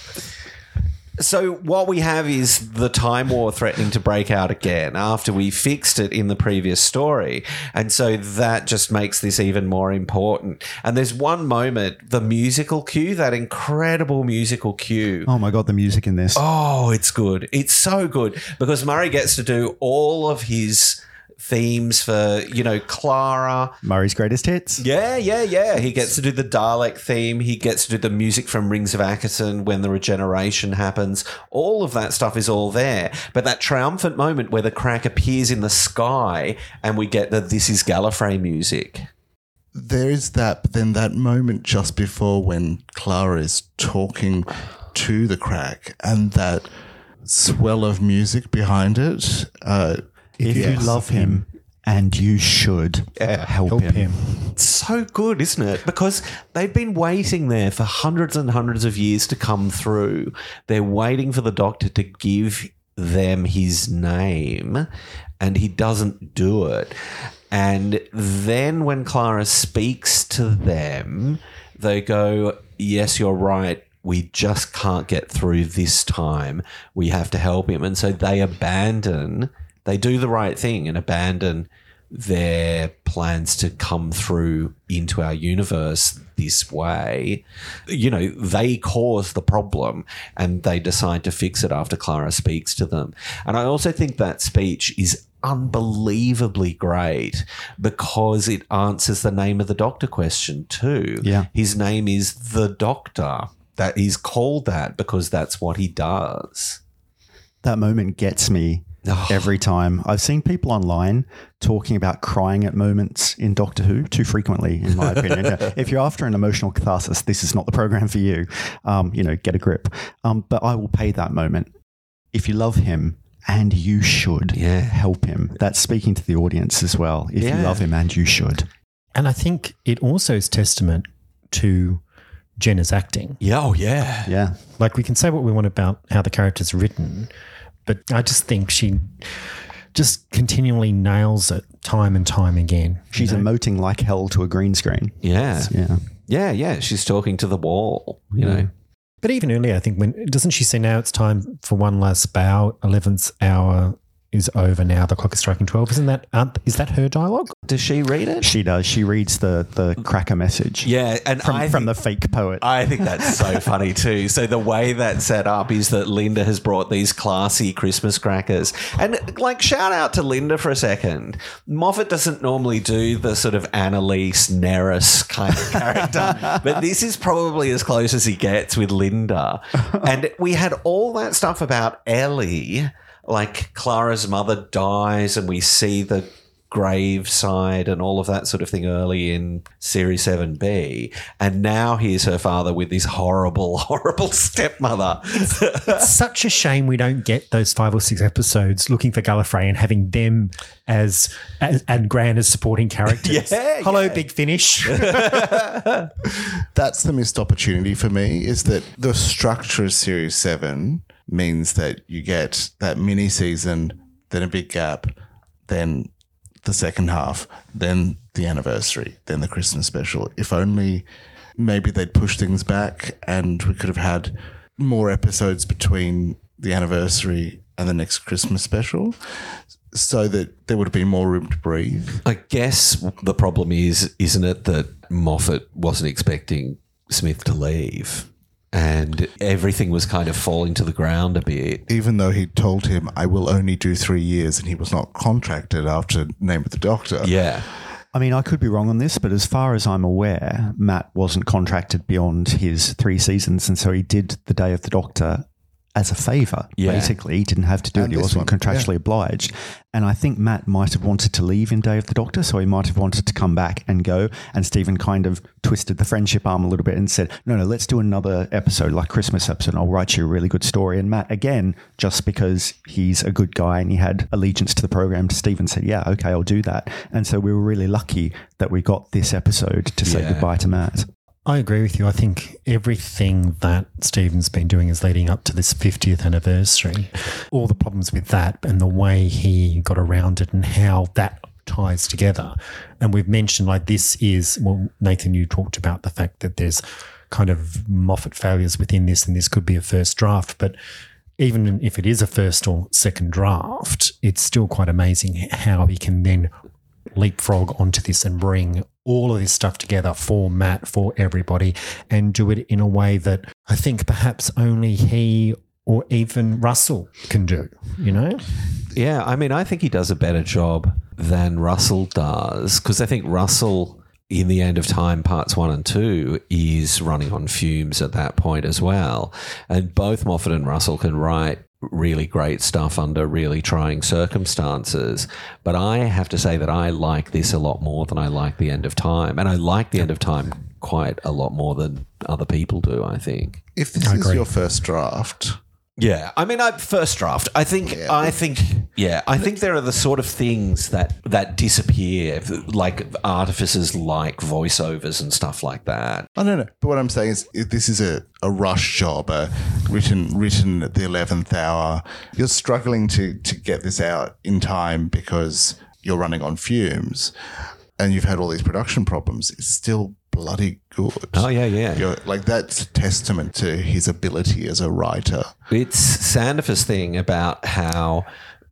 So what we have is the Time War threatening to break out again after we fixed it in the previous story. And so that just makes this even more important. And there's one moment, the musical cue, that incredible musical cue. Oh my god, the music in this. Oh, it's good. It's so good because Murray gets to do all of his themes for, you know, Clara. Murray's greatest hits. Yeah, yeah, yeah. He gets to do the Dalek theme. He gets to do the music from Rings of Akhaten when the regeneration happens. All of that stuff is all there. But that triumphant moment where the crack appears in the sky and we get the This is Gallifrey music. there is that, but then that moment just before when Clara is talking to the crack and that swell of music behind it. Uh, If you love him, and you should help, Help him. him. It's so good, isn't it? Because they've been waiting there for hundreds and hundreds of years to come through. They're waiting for the doctor to give them his name, and he doesn't do it. And then when Clara speaks to them, they go, Yes, you're right. We just can't get through this time. We have to help him. And so they abandon, they do the right thing and abandon their plans to come through into our universe this way. You know, they cause the problem and they decide to fix it after Clara speaks to them. And I also think that speech is unbelievably great because it answers the name of the doctor question too. Yeah. His name is the doctor. That he's called that because that's what he does. That moment gets me Oh. every time. I've seen people online talking about crying at moments in Doctor Who too frequently, in my opinion. If you're after an emotional catharsis, this is not the program for you. Um, you know, get a grip. Um, but I will pay that moment. If you love him, and you should Yeah. help him. That's speaking to the audience as well. If Yeah. you love him, and you should. And I think it also is testament to Jenna's acting. Yeah, oh yeah. Yeah. Like we can say what we want about how the character's written, but I just think she just continually nails it time and time again. She's emoting like hell to a green screen. Yeah. Yeah. Yeah, yeah. She's talking to the wall, you know. But even earlier, I think when doesn't she say now it's time for one last bow? Eleventh hour is over now. The clock is striking twelve. Isn't that aren't- is that her dialogue? Does she read it? She does. She reads the the cracker message. Yeah, and From, I from think- the fake poet. I think that's so funny too. So the way that's set up is that Linda has brought these classy Christmas crackers, and like shout out to Linda for a second. Moffat doesn't normally do the sort of Annalise Neris kind of character, but this is probably as close as he gets with Linda. And we had all that stuff about Ellie, like Clara's mother dies, and we see the graveside and all of that sort of thing early in series 7b and now here's her father with this horrible horrible stepmother It's such a shame we don't get those five or six episodes looking for Gallifrey and having them as, as and Gran as supporting characters. Yeah, Hello, yeah. Big Finish. that's the missed opportunity for me is that the structure of series seven means that you get that mini season, then a big gap, then the second half, then the anniversary, then the Christmas special. If only maybe they'd push things back and we could have had more episodes between the anniversary and the next Christmas special so that there would have been more room to breathe. i guess the problem is isn't it that moffat wasn't expecting smith to leave and everything was kind of falling to the ground a bit even though he told him I will only do three years and he was not contracted after Name of the Doctor. yeah I mean, I could be wrong on this, but as far as I'm aware, Matt wasn't contracted beyond his three seasons, and so he did the Day of the Doctor as a favour. Yeah. Basically, he didn't have to do And it; he wasn't one, contractually obliged. And I think Matt might have wanted to leave in Day of the Doctor, so he might have wanted to come back and go. And Steven kind of twisted the friendship arm a little bit and said, "No, no, let's do another episode, like Christmas episode. I'll write you a really good story." And Matt, again, just because he's a good guy and he had allegiance to the program, Steven said, "Yeah, okay, I'll do that." And so we were really lucky that we got this episode to say Yeah. goodbye to Matt. I agree with you. I think everything that Steven's been doing is leading up to this 50th anniversary. All the problems with that and the way he got around it and how that ties together. And we've mentioned like this is, well, Nathan, you talked about the fact that there's kind of Moffat failures within this and this could be a first draft, but even if it is a first or second draft, it's still quite amazing how he can then leapfrog onto this and bring all of this stuff together for Matt, for everybody, and do it in a way that I think perhaps only he or even Russell can do, you know? Yeah, I mean, I think he does a better job than Russell does because I think Russell, in the end of time, parts one and two, is running on fumes at that point as well. And both Moffat and Russell can write really great stuff under really trying circumstances. But I have to say that I like this a lot more than I like the end of time. And I like the end of time quite a lot more than other people do, I think. If this I is agree. your first draft, Yeah, I mean, I, first draft. I think, I think, yeah, I think there are the sort of things that that disappear, like artifices like voiceovers and stuff like that. I don't know. But what I'm saying is, if this is a, a rush job, uh, written written at the eleventh hour. You're struggling to to get this out in time because you're running on fumes, and you've had all these production problems. It's still bloody good. Oh yeah, yeah. You're, like that's a testament to his ability as a writer. It's Sandifer's thing about how.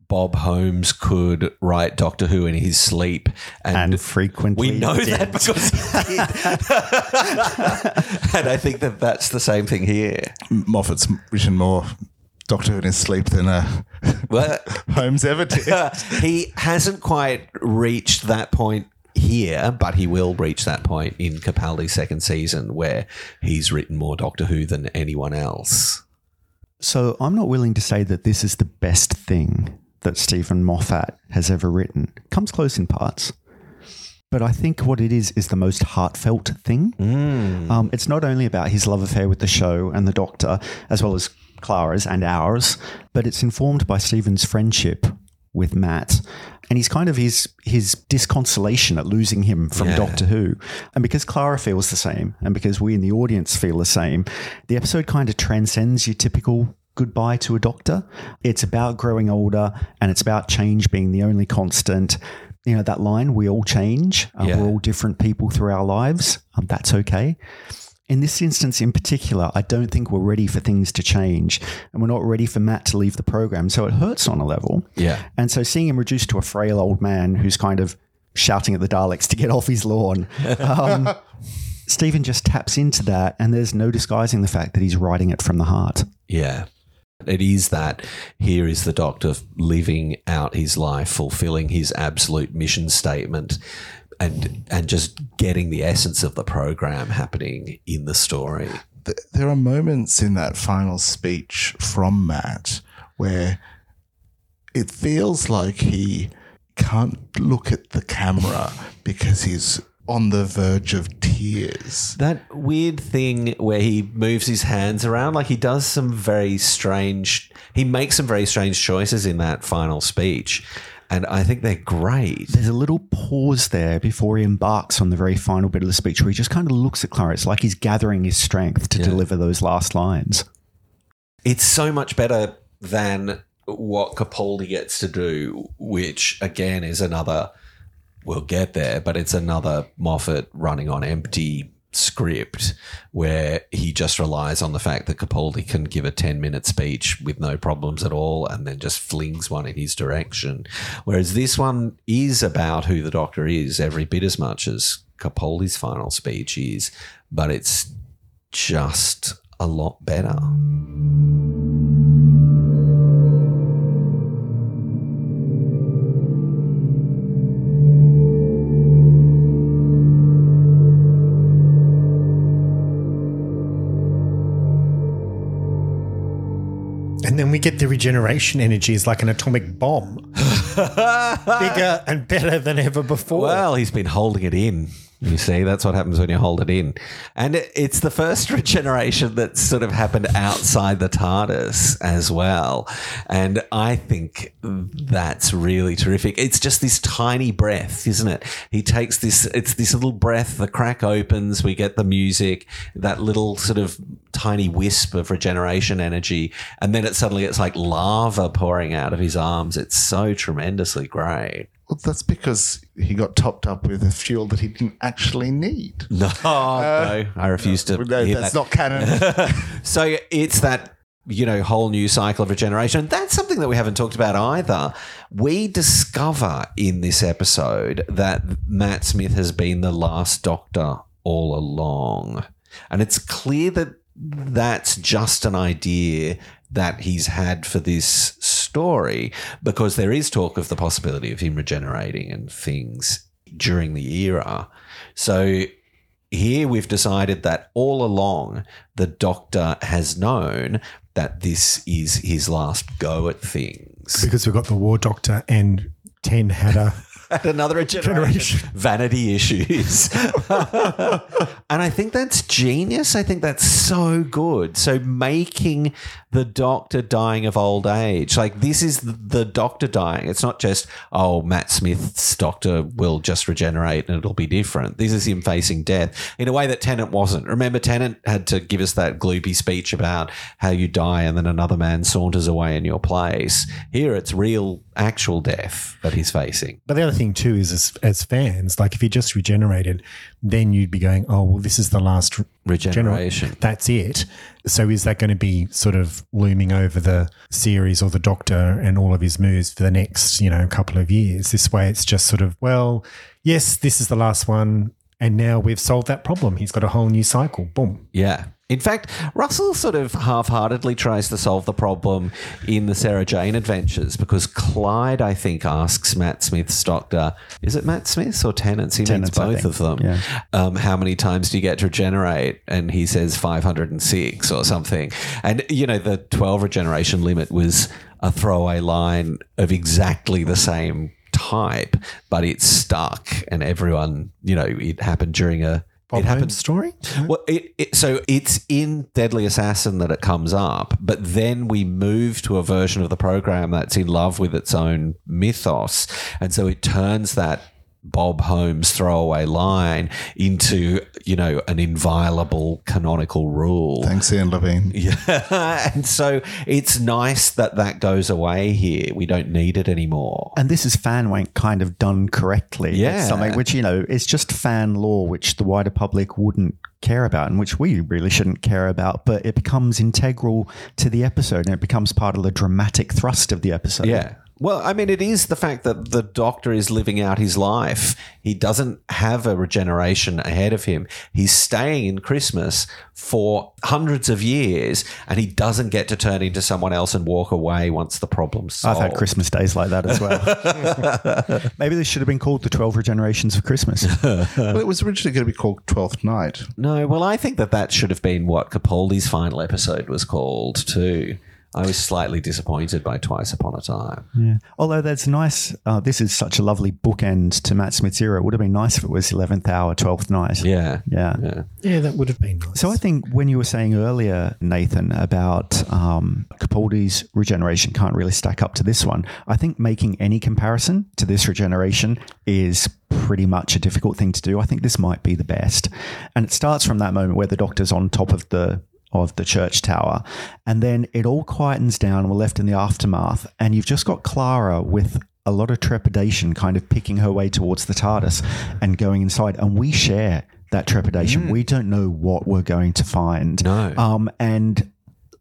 Bob Holmes could write Doctor Who in his sleep, and, And frequently we know did. that because he did. and I think that that's the same thing here. Moffat's written more Doctor Who in his sleep than uh, Well, Holmes ever did. he hasn't quite reached that point here, but he will reach that point in Capaldi's second season where he's written more Doctor Who than anyone else. So I'm not willing to say that this is the best thing that Steven Moffat has ever written. Comes close in parts. But I think what it is is the most heartfelt thing. Um, it's not only about his love affair with the show and the Doctor, as well as Clara's and ours, but it's informed by Steven's friendship with Matt, and he's kind of his his disconsolation at losing him from Yeah. Doctor Who, and because Clara feels the same, and because we in the audience feel the same, the episode kind of transcends your typical goodbye to a doctor. It's about growing older, and it's about change being the only constant. You know that line: "We all change. Uh, Yeah. We're all different people through our lives. Um, that's okay." In this instance in particular, I don't think we're ready for things to change and we're not ready for Matt to leave the program. So it hurts on a level. Yeah. And so seeing him reduced to a frail old man who's kind of shouting at the Daleks to get off his lawn, um, Steven just taps into that and there's no disguising the fact that he's writing it from the heart. Yeah. It is that here is the doctor living out his life, fulfilling his absolute mission statement, and and just getting the essence of the program happening in the story. there are moments in that final speech from Matt where it feels like he can't look at the camera because he's on the verge of tears. That weird thing where he moves his hands around, like he does some very strange, he makes some very strange choices in that final speech. And I think they're great. There's a little pause there before he embarks on the very final bit of the speech where he just kind of looks at Clara. It's like he's gathering his strength to Yeah. deliver those last lines. It's so much better than what Capaldi gets to do, which again is another. We'll get there, but it's another Moffat running on empty script where he just relies on the fact that Capaldi can give a 10 minute speech with no problems at all and then just flings one in his direction. Whereas this one is about who the doctor is every bit as much as Capaldi's final speech is, but it's just a lot better. Then we get the regeneration energy is like an atomic bomb, bigger and better than ever before. Well, he's been holding it in. You see, that's what happens when you hold it in. And it, it's the first regeneration that's sort of happened outside the TARDIS as well. And I think that's really terrific. It's just this tiny breath, isn't it? He takes this, it's this little breath, the crack opens, we get the music, that little sort of tiny wisp of regeneration energy. And then it suddenly, it's like lava pouring out of his arms. It's so tremendously great. Well, that's because he got topped up with a fuel that he didn't actually need. No, no, uh, I refuse to. No, that's that. not canon. So it's that you know whole new cycle of regeneration. That's something that we haven't talked about either. We discover in this episode that Matt Smith has been the last Doctor all along, and it's clear that that's just an idea that he's had for this story because there is talk of the possibility of him regenerating and things during the era. So here we've decided that all along the doctor has known that this is his last go at things. because we've got the War Doctor and Ten a At another generation, vanity issues. and I think that's genius. I think that's so good. So making the doctor dying of old age, like this is the doctor dying. It's not just, oh, Matt Smith's doctor will just regenerate and it'll be different. This is him facing death in a way that Tennant wasn't. Remember, Tennant had to give us that gloopy speech about how you die and then another man saunters away in your place. Here it's real, actual death that he's facing. But the other thing too is, as, as fans, like if he just regenerated, then you'd be going, "Oh, well, this is the last Regeneration. gener- That's it." So is that going to be sort of looming over the series or the Doctor and all of his moves for the next, you know, couple of years? This way, it's just sort of, well, yes, this is the last one, and now we've solved that problem. He's got a whole new cycle. Boom. Yeah. In fact, Russell sort of half heartedly tries to solve the problem in the Sarah Jane adventures because Clyde, I think, asks Matt Smith's doctor, is it Matt Smith's or Tennant's? He means Tennant's, both of them. Yeah. Um, how many times do you get to regenerate? And he says 506 or something. And, you know, the 12 regeneration limit was a throwaway line of exactly the same type, but it's stuck and everyone, you know, it happened during a. Bob it happened Holmes story. well, it, it, so it's in Deadly Assassin that it comes up, but then we move to a version of the program that's in love with its own mythos, and so it turns that Bob Holmes throwaway line into you know an inviolable canonical rule. Thanks, Ian Levine. Yeah, and so it's nice that that goes away here. We don't need it anymore. And this is fan wank kind of done correctly. Yeah. It's something which, you know, it's just fan law, which the wider public wouldn't care about and which we really shouldn't care about, but it becomes integral to the episode and it becomes part of the dramatic thrust of the episode. Yeah. Well, I mean, it is the fact that the doctor is living out his life. He doesn't have a regeneration ahead of him. He's staying in Christmas for hundreds of years and he doesn't get to turn into someone else and walk away once the problem's solved. I've had Christmas days like that as well. Maybe this should have been called the 12 Regenerations of Christmas. well, it was originally going to be called Twelfth Night. No, well, I think that that should have been what Capaldi's final episode was called, too. I was slightly disappointed by Twice Upon a Time. Yeah. Although that's nice. Uh, this is such a lovely bookend to Matt Smith's era. It would have been nice if it was 11th hour, 12th night. Yeah. Yeah. Yeah. Yeah, that would have been nice. So I think when you were saying earlier, Nathan, about um, Capaldi's regeneration can't really stack up to this one, I think making any comparison to this regeneration is pretty much a difficult thing to do. I think this might be the best. And it starts from that moment where the doctor's on top of the of the church tower. And then it all quietens down we're left in the aftermath. And you've just got Clara with a lot of trepidation kind of picking her way towards the TARDIS and going inside. And we share that trepidation. We don't know what we're going to find. No. Um, and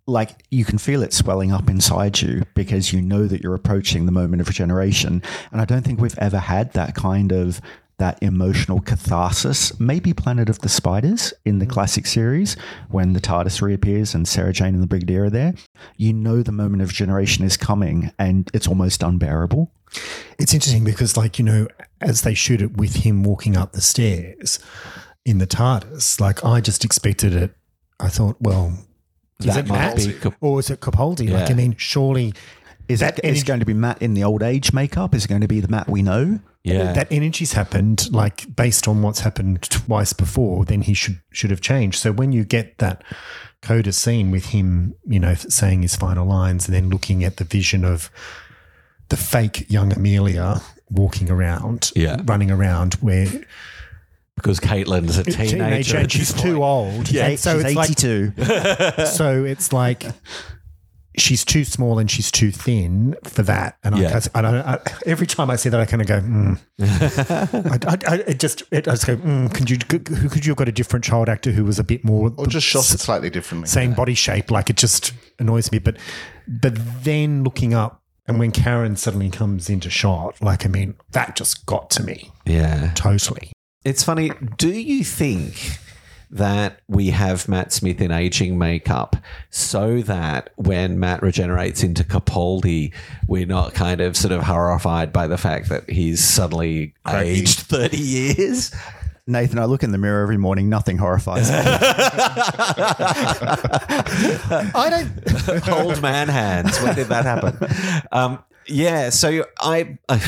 like you can feel it swelling up inside you because you know that you're approaching the moment of regeneration. And I don't think we've ever had that kind of that emotional catharsis. Maybe Planet of the Spiders in the mm. classic series when the TARDIS reappears and Sarah Jane and the Brigadier are there. You know the moment of generation is coming and it's almost unbearable. It's interesting because, like, you know, as they shoot it with him walking up the stairs in the TARDIS, like, I just expected it. I thought, well, Is that it might Matt be Cap- or is it Capaldi? Like, I mean, surely Is That it is energy- it going to be Matt in the old age makeup? Is it going to be the Matt we know? yeah. that energy's happened, like based on what's happened twice before, then he should should have changed. So when you get that coda scene with him, you know, saying his final lines and then looking at the vision of the fake young Amelia walking around, Yeah. running around where because Caitlin's a teenager. teenager and she's too old. Yeah, so she's it's like so it's like she's too small and she's too thin for that. And Yeah. I, I, don't- I, every time I see that, I kind of go, mm. I, I, I it just, it, I just go, mm, could you, could, could you have got a different child actor who was a bit more Or just shot it slightly differently. same body shape? Like it just annoys me. But, but then looking up and when Karen suddenly comes into shot, like, I mean, that just got to me yeah. totally. It's funny. Do you think that we have Matt Smith in aging makeup so that when Matt regenerates into Capaldi, we're not kind of sort of horrified by the fact that he's suddenly aged 30 years? Nathan, I look in the mirror every morning, nothing horrifies me. I don't, Old man hands. When did that happen? Um, yeah, so I, I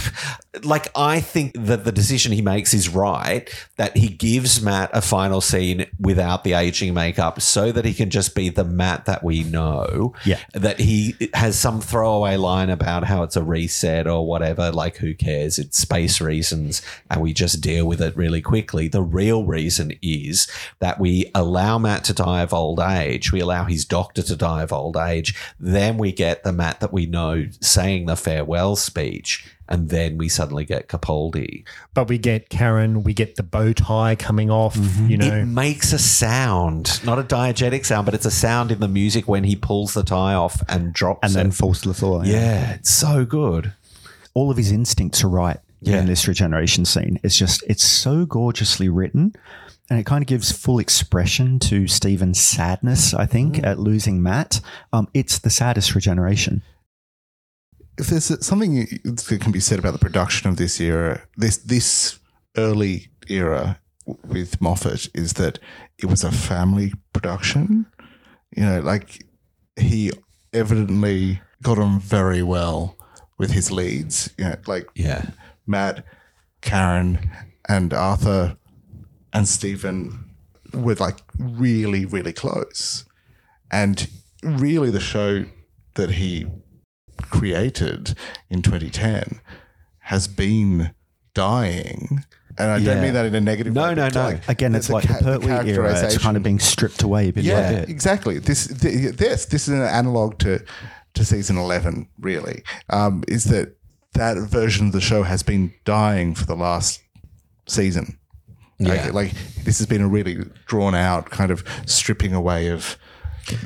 like I think that the decision he makes is right that he gives Matt a final scene without the aging makeup so that he can just be the Matt that we know. Yeah. That he has some throwaway line about how it's a reset or whatever, like who cares? It's space reasons and we just deal with it really quickly. The real reason is that we allow Matt to die of old age. We allow his doctor to die of old age. Then we get the Matt that we know saying the farewell speech. And then we suddenly get Capaldi. but we get Karen, we get the bow tie coming off, you know. It makes a sound, not a diegetic sound, but it's a sound in the music when he pulls the tie off and drops and then it. falls to the floor. Yeah, it's so good. all of his instincts are right Yeah. in this regeneration scene. It's just it's so gorgeously written. And it kind of gives full expression to Steven's sadness, I think, Mm. at losing Matt. Um, it's the saddest regeneration. If there's something that can be said about the production of this era, this this early era with Moffat is that it was a family production. You know, like he evidently got on very well with his leads. You know, like Yeah. Matt, Karen, and Arthur and Steven were like really, really close. And really, the show that he created in 2010 has been dying. And I Yeah. don't mean that in a negative No, way. no, no. like Again, it's like the ca- Pertwee era. It's kind of being stripped away yeah, bit. exactly. This, this, this is an analog to to season eleven. Really, um, is that that version of the show has been dying for the last season. Yeah. like this has been a really drawn out kind of stripping away of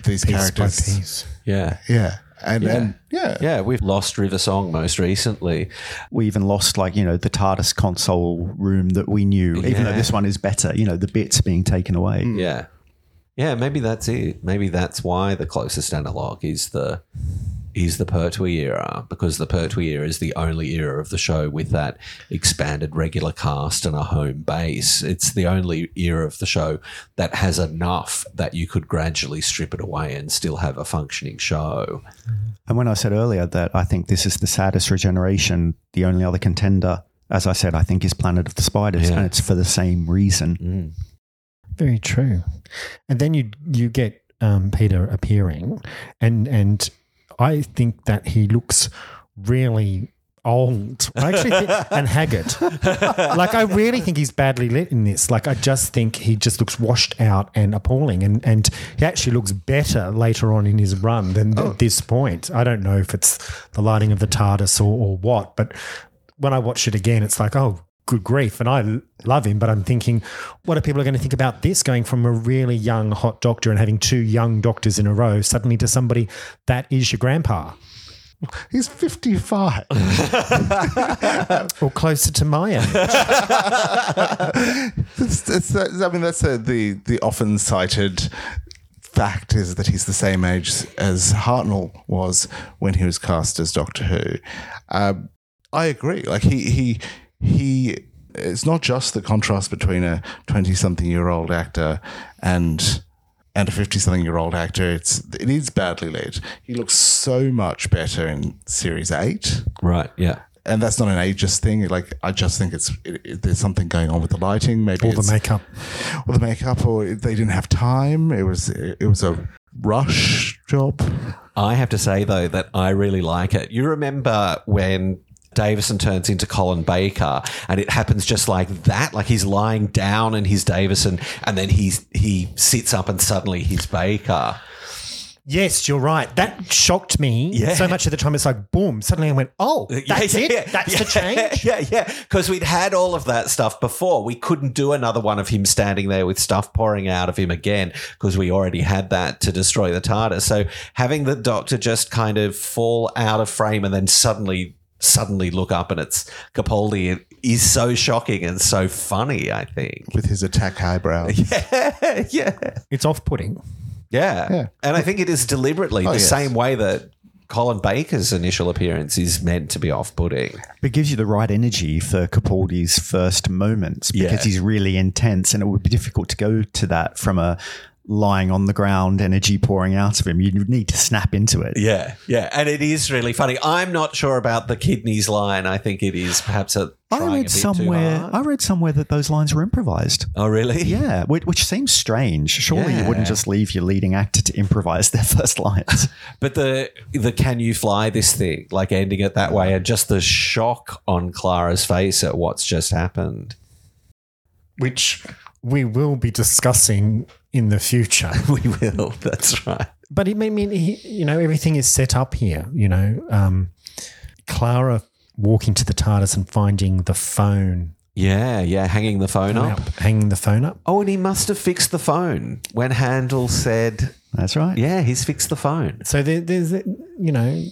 these piece characters. Yeah. Yeah, and and yeah, Yeah, we've lost River Song most recently. We even lost, like, you know, the TARDIS console room that we knew, even though this one is better, you know, the bits being taken away. Mm. Yeah. Yeah, maybe that's it. Maybe that's why the closest analog is the is the Pertwee era because the Pertwee era is the only era of the show with that expanded regular cast and a home base. It's the only era of the show that has enough that you could gradually strip it away and still have a functioning show. And when I said earlier that I think this is the saddest regeneration, the only other contender, as I said, I think is Planet of the Spiders, Yeah. and it's for the same reason. Mm. Very true. And then you you get um, Peter appearing, and and I think that he looks really old. I actually think, and haggard. like I really think he's badly lit in this. Like I just think he just looks washed out and appalling, and and he actually looks better later on in his run than oh. at this point. I don't know if it's the lighting of the TARDIS or, or what, but when I watch it again, it's like, oh, good grief. And I love him, but I'm thinking, what are people going to think about this going from a really young, hot doctor and having two young doctors in a row suddenly to somebody that is your grandpa he's fifty five. or closer to my age? it's, it's, I mean, that's a, the the often cited fact is that he's the same age as Hartnell was when he was cast as Doctor Who. Um, I agree. Like he he he. It's not just the contrast between a twenty-something-year-old actor and and a fifty-something-year-old actor. It's it is badly lit. He looks so much better in series eight, Right. Yeah. and that's not an ageist thing. Like I just think it's it, it, there's something going on with the lighting, maybe All the it's- makeup. or the makeup, or they didn't have time. It was it was a rush job. I have to say though that I really like it. You remember when Davison turns into Colin Baker and it happens just like that like he's lying down and he's Davison and then he's he sits up and suddenly he's Baker. Yes, you're right. That shocked me Yeah. so much at the time. It's like, boom. Suddenly I went, oh, that's Yeah, it. yeah, that's yeah, the change. Yeah, yeah. Because we'd had all of that stuff before. We couldn't do another one of him standing there with stuff pouring out of him again because we already had that to destroy the TARDIS. So having the Doctor just kind of fall out of frame and then suddenly suddenly look up and it's Capaldi is so shocking and so funny, I think. with his attack eyebrows. Yeah, yeah. It's off putting. Yeah. Yeah. And I think it is deliberately Oh, the yes. same way that Colin Baker's initial appearance is meant to be off putting. But it gives you the right energy for Capaldi's first moments because Yeah. he's really intense and it would be difficult to go to that from a lying on the ground energy pouring out of him. You need to snap into it. Yeah, yeah, and it is really funny. I'm not sure about the kidneys line. I think it is perhaps a. I trying a read bit too somewhere. hard. I read somewhere that those lines were improvised. oh, really? Yeah, which, which seems strange. Surely Yeah. you wouldn't just leave your leading actor to improvise their first lines. But the the can you fly this thing like ending it that way, and just the shock on Clara's face at what's just happened. which we will be discussing in the future. We will. That's right. but it, I mean, he, you know, everything is set up here. You know, um, Clara walking to the TARDIS and finding the phone, Yeah, yeah. Hanging the phone up. hanging the phone up. Oh, and he must have fixed the phone when Handles said, That's right. "Yeah, he's fixed the phone." So there, there's, you know,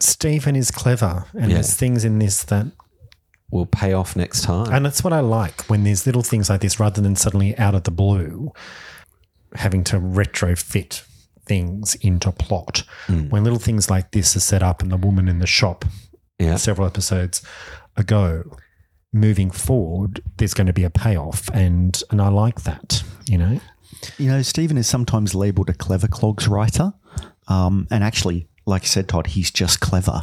Steven is clever, and Yeah. there's things in this that, Will pay off next time. and that's what I like when there's little things like this, rather than suddenly out of the blue, having to retrofit things into plot. When little things like this are set up, and the woman in the shop yeah. several episodes ago. Moving forward, there's going to be a payoff, and and I like that. You know, You know, Steven is sometimes labeled a clever clogs writer. Um, and actually, like you said, Todd, he's just clever.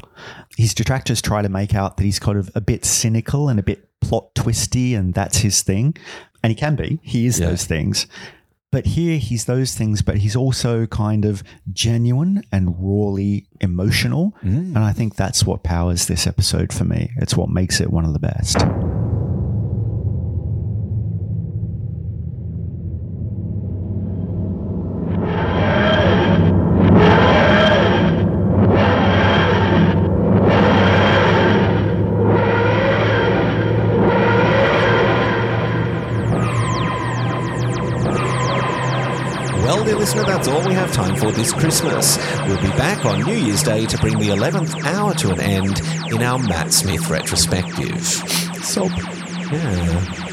His detractors try to make out that he's kind of a bit cynical and a bit plot twisty, and that's his thing. And he can be. He is Yeah. those things. But here he's those things, but he's also kind of genuine and rawly emotional. Mm. And I think that's what powers this episode for me. It's what makes it one of the best. Listener, that's all we have time for this Christmas. We'll be back on New Year's Day to bring the 11th hour to an end in our Matt Smith retrospective. So Yeah.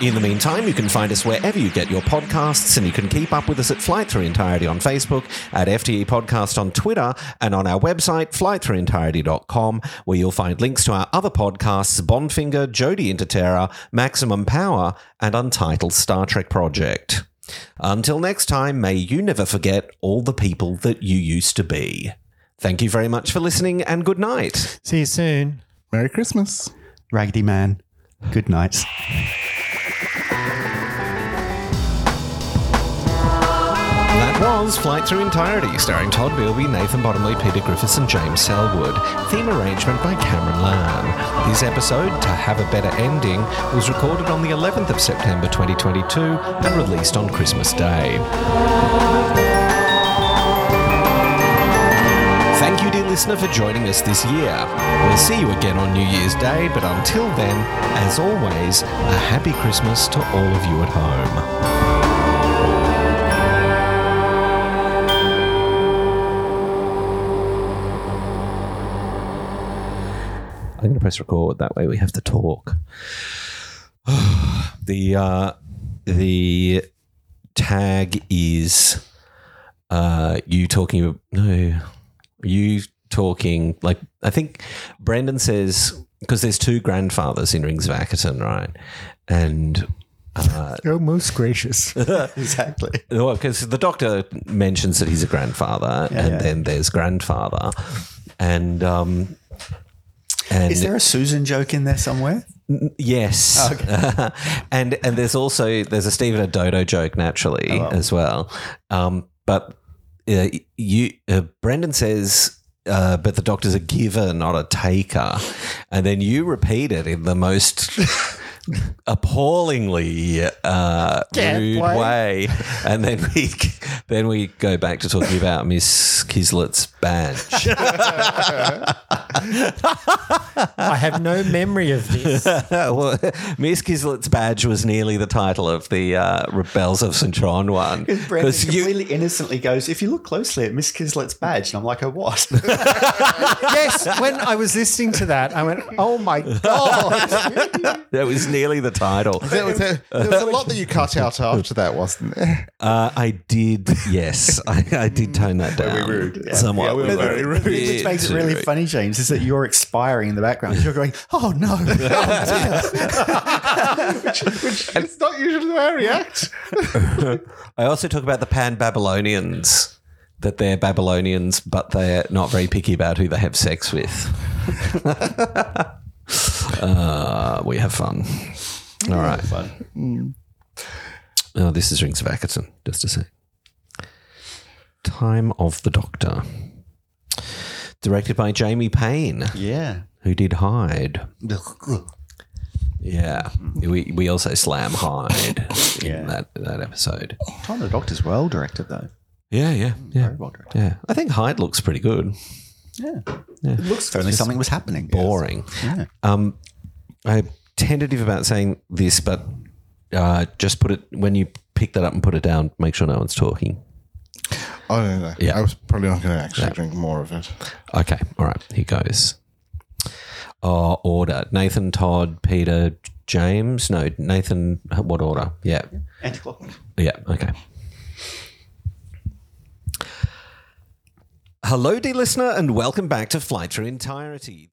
In the meantime, you can find us wherever you get your podcasts, and you can keep up with us at Flight Through Entirety on Facebook, at FTE Podcast on Twitter, and on our website, flightthroughentirety.com, where you'll find links to our other podcasts, Bondfinger, Jodie Interterra, Maximum Power, and Untitled Star Trek Project. Until next time, may you never forget all the people that you used to be. Thank you very much for listening, and good night. see you soon. Merry Christmas. Raggedy Man, good night. Was Flight Through Entirety, starring Todd Bilby, Nathan Bottomley, Peter Griffiths, and James Selwood. Theme arrangement by Cameron Lamb. This episode, To Have a Better Ending, was recorded on the 11th of September 2022 and released on Christmas Day. Thank you, dear listener, for joining us this year. We'll see you again on New Year's Day, but until then, as always, a happy Christmas to all of you at home. I'm going to press record. That way we have to talk. the uh, the tag is uh, you talking. No, you talking like I think Brendan says because there's two grandfathers in Rings of Akhaten, right? And oh, most gracious. exactly. Well, because the doctor mentions that he's a grandfather, and yeah. then there's grandfather, and um, and Is there a Susan joke in there somewhere? yes, and and there's also there's a Steven and Dodo joke naturally as well, um, but uh, you uh, Brendan says. Uh, but the doctor's a giver, not a taker. And then you repeat it in the most appallingly uh, rude way. And then we then we go back to talking about Miss Kizlet's badge. I have no memory of this. well, Miss Kizlet's badge was nearly the title of the uh, Bells of St. John one. Brandon Because you, completely innocently goes, if you look closely at Miss Kizlet's badge, and I'm like, oh, what? yes, when I was listening to that, I went, "Oh my god!" that was nearly the title. There was, a, there was a lot that you cut out after that, wasn't there? Uh, I did, yes, I, I did tone that down. rude, yeah. Somewhat. Yeah, we were very rude. Which makes it really funny, James, is that you're expiring in the background. You're going, oh no. Which It's not usually the way I react. I also talk about the Pan Babylonians, that they're Babylonians, but they're not very picky about who they have sex with. Uh, we have fun. All right. Fun. Oh, this is Rings of Akhaten, just to say. Time of the Doctor. Directed by Jamie Payne, Yeah. who did Hide. Yeah. We, we also slam Hide Yeah. in that, that episode. Time of the Doctor's well directed, though. Yeah, yeah, yeah. Very well directed. Yeah. I think Hide looks pretty good. Yeah. It looks if only something was happening. Boring. Yeah. Um, I'm tentative about saying this, but uh, just put it when you pick that up and put it down, make sure no one's talking. Oh, no, no. Yeah. I was probably not going to actually drink more of it. Okay. All right. Here goes. Oh, order. Nathan, Todd, Peter, James. No, Nathan. What order? Yeah. Anti-clockwise. Yeah. Okay. Hello, dear listener, and welcome back to Flight Through Entirety.